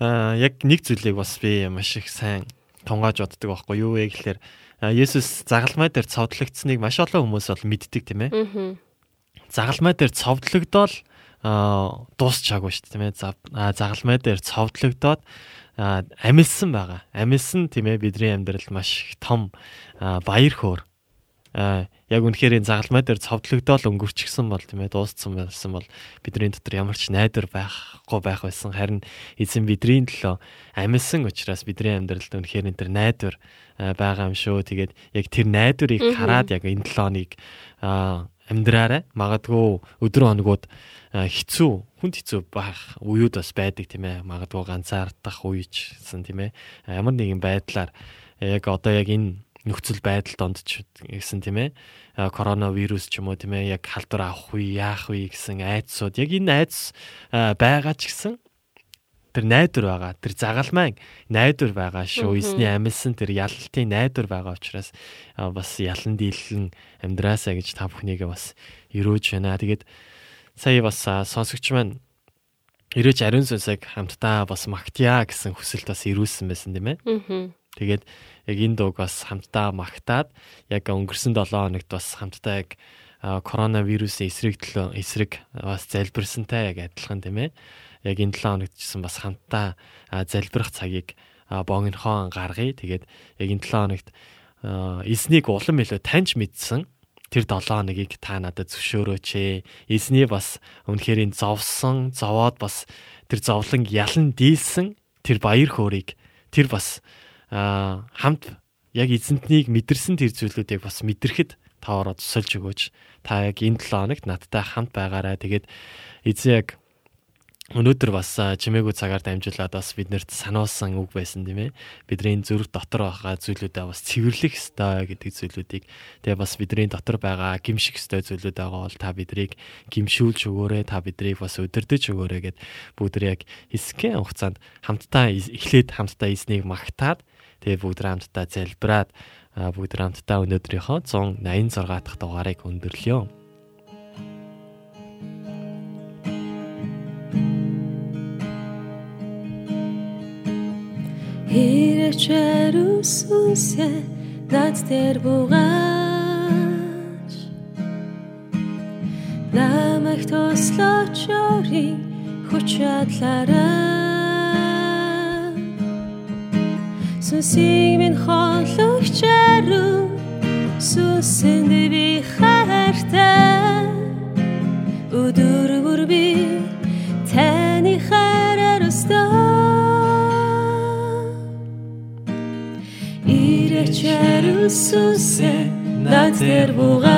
яг нэг зүйлийг бас би маш их сайн тунгааж боддог байхгүй юу вэ гэхээр аа, Есүс загалмай дээр цовдлогдсныг маш олон хүмүүс бол мэддэг тийм ээ. Загалмай дээр цовдлогдоод дуусчаагүй шүү дээ тийм ээ. Загалмай дээр цовдлогдоод амилсан байгаа. Амилсан тийм ээ бидний амьдралд маш их том баяр хөөр. Яг үнэхээр энэ загалмай дээр цовдлогдоод өнгөрчихсөн бол тийм ээ дууссан байсан бол бидний дотор ямар ч найдвар байхгүй байх байсан. Харин эзэн бидний төлөө амилсан учраас бидний амьдралд үнэхээр энэ төр найдвар аа, байгаа юм шүү. Тэгээд яг тэр найдварыг хараад яг энэ 7 хоног аа амьдраарай. Магадгүй өдөр хоногуд хэцүү, хүнд хэцүү байх үеуд бас байдаг тийм ээ. Магадгүй ганцаардах үеичсэн тийм ээ. Ямар нэгэн байдлаар яг одоо яг энэ нөхцөл байдал донд ч гэсэн тийм ээ. Коронавирус ч юм уу тийм ээ. Яг халдвар авах үе, яах вэ гэсэн айдсууд. Яг энэ айдс байгаа ч гэсэн тэр найдвар байгаа. Тэр загалмайн найдвар байгаа шүү. Эзний амилсан тэр ялалтын найдвар байгаа учраас бас ялан дийлэн амьдраасаа гэж та бүхнийгээ бас өрөөж байна. Тэгээд сая бас сонсогч маань өрөөж ариун сүнсийг хамтдаа бас магтъя гэсэн хүсэлт бас ирүүлсэн байсан тийм ээ. Тэгээд яг энэ дууг бас хамтдаа магтаад яг өнгөрсөн 7 хоногт бас хамтдаа яг коронавирусын эсрэг төлөө эсрэг бас залбирсантай яг адилхан тийм ээ. Яг энэ 7 хоногт ч гэсэн бас хамтдаа залбирах цагийг а, богинохон гаргая. Тэгээд яг энэ 7 хоногт а, эзнийг улам илүү таньж мэдсэн тэр 7 хоногийг та надад зөвшөөрөөч ээ. Эзний бас үнэхээр энэ зовсон, зовоод бас тэр зовлон ялан дийлсэн тэр баяр хөөргийг тэр бас хамт яг эзэнтнийг мэдэрсэн тэр зүйлүүдийг бас мэдрэхэд та ороо тусалж өгөөч. Та яг энэ 7 хоногт надтай хамт байгаарай. Тэгээд эзэн яг өнөөдөр бас чимээгүй цагаар дамжуулаад бас биднэрт сануулсан үг байсан тийм ээ. Бидний зүрх дотор байгаа зүйлүүдээ бас цэвэрлэх ёстой гэдэг зүйлүүдийг тэгээ бас бидний дотор байгаа гимших ёстой зүйлүүд байгаа бол та бидрийг гимшүүлж өгөөрэй, та бидрийг бас өдөрдөж өгөөрэй гэд бүгд яг хэсгэн хугацаанд хамтдаа эхлээд хамтдаа эзнийг магтаад тэгээ бүгд хамтдаа залбираад бүгд хамтдаа өнөөдрийнхөө 186 дахь дугаарыг өндөрлөё. Хэрчээр үсүсэ над дээр бугаач Намайг тослооч өрийн хүч чадлаараа Сүсийг минь хонлогч ару Сүсэнд би хайртай. Өдөр бүр би Иречээр үсүсэ над дээр бугаач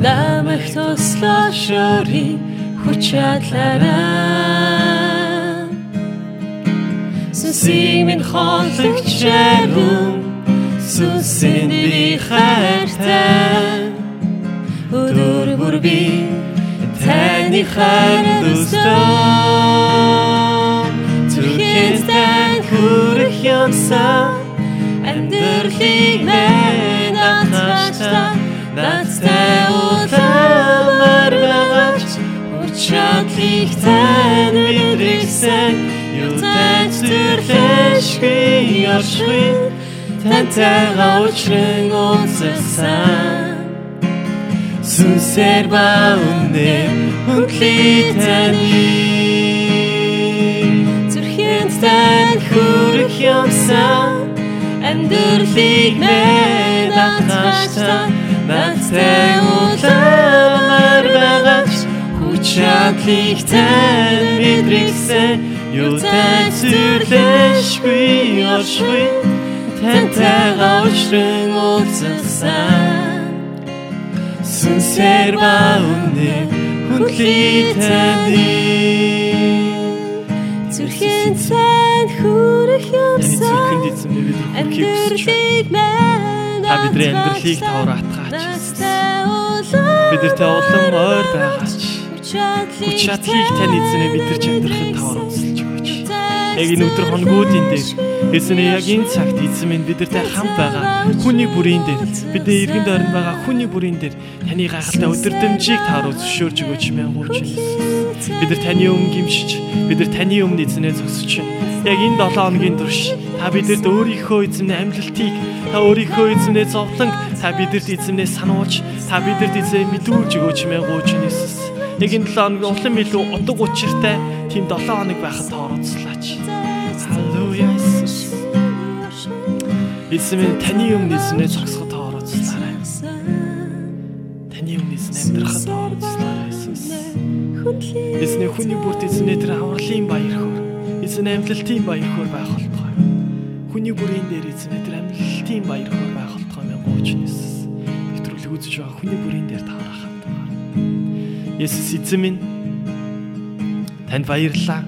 Намайг тослоош өрийн хүч чадлаараа Сүсийг минь хонлогч арун Сүсэнд би хайртай Өдөр бүр би таны хайр дөстөө Зүрхээс тань хүрэх юмсан Амьдралыг мэн атгаштай Надтай уламар байгаач Учадлыг тань мэдрэгсэн. Юутай зүрлэшгүй оршгүй Тантайгаа учран уулзсан Сүнсээр ба үнэ хүндлий таны Зүрхэнд тань хүрэх юмсан Амьдралыг мэн атгаштай Надтай уламар байгаач Хүчадлыг тань мэдрэгсэн Юутай зүрлэшгүй оршгүй Тантайгаа учран уулзсан. Сүнсээр ба үнэ хүндлий таны Зүрхэн цайн хүрэх юмсан бид. Амьдралыг мэн Та бидний амьдралыг тавар атгаач. Бидэртэй улам ойр байгаач. Хүч чадлыг тань эзэнэ бидэрч амьдрахад тавар. Яг энэ өдөр хоногуудын дээр эзэнэ яг энэ цагт эзэн минь бидэртэй хамт байгаа хүний бүрийн дээр бидний иргэн дойронд байгаа хүний бүрийн дээр таны гайхалтай өдөрдмжийг тааруу зөвшөөрж өгөөч мянгууч. Бид нар таны өмнө гимшиж бид нар таны өмнө эзэнэ зогсож. Яг энэ 7 хоногийн турш та бидэд өөрийнхөө эзэмнээ амлалтыг та өөрийнхөө эзэмнээ зовлон та бидэд эзэмнээ сануулж та бидэд эзэмнээ мэдүүлж өгөөч мянгууч Иесус. Яг энэ 7 хоног улам илүү удаг учиртай тийм 7 хоног байхад тооцоолаач. Эзэн минь таны өмнө эзэмнээ зогсоход тооцоолаарай. Таны өмнө эзэн амьдрахад тооцоолаарай Иесус. Эзний хүний бүрт эзний тэр авралын баяр хөөр. Эзэн амлалтын баяр хөөр байх болтугай. Хүний бүрийн дээр эзний тэр амлалтын баяр хөөр байх болтугай мэн гоочнес. Нэвтрүүлэг үзэж байгаа хүний бүрийн дээр таарах хамтгаар. Есүс эзэн минь танд баярлалаа.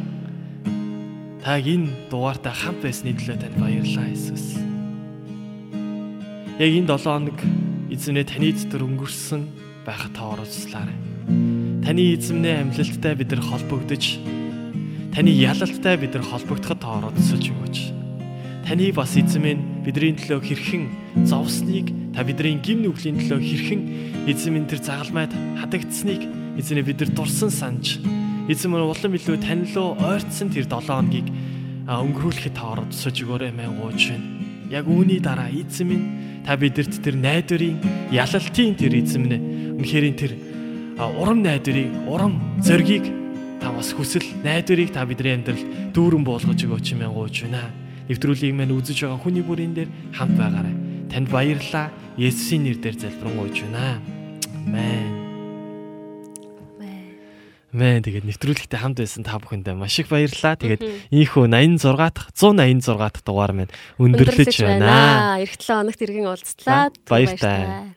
Та энэ дугаартаа хамт байсны төлөө танд баярлалаа Есүс. Яг энэ 7 хоног эзэмнээ таны дотор өнгөрсөн байхад та оролцлаарай. Таны эзэмнээ амлалттай бид нар холбогдож таны ялалттай бид нар холбогдоход та оролцож өгөөч. Таны бас эзэн минь бидний төлөө хэрхэн зовсныг та бидний гим нүглийн төлөө хэрхэн эзэн минь тэр загалмайд хадагдсныг эзэнэ бид нар дурсан санаж эзэн минь улам илүү танилуу ойртсон тэр 7 хоногийг өнгөрүүлэхэд та оролцож өгөөрэй мэн гооч байна. Яг үүний дараа эзэн минь та бидэрт тэр найдварын ялалтын тэр эзэн минь үнэхээр тэр урам найдварыг урам зоригийг та бас хүсэл найдварыг та бидний амьдралд дүүрэн болгож өгөөч мэн гооч байна. Нэвтрүүлгийг мань үзэж байгаа хүний бүрийн дээр хамт байгаарай. Танд баярлалаа. Есүсийн нэрээр залбирanгуйж байна. Амен. Мэн тэгээд нэвтрүүлэгтээ хамт байсан та бүхэндээ маш их баярлалаа. Тэгээд ийхүү 86 дахь 186 дахь дугаар маань өндөрлөж байна. Эх 7 хоногт иргэн уулзлаа. Баяртай.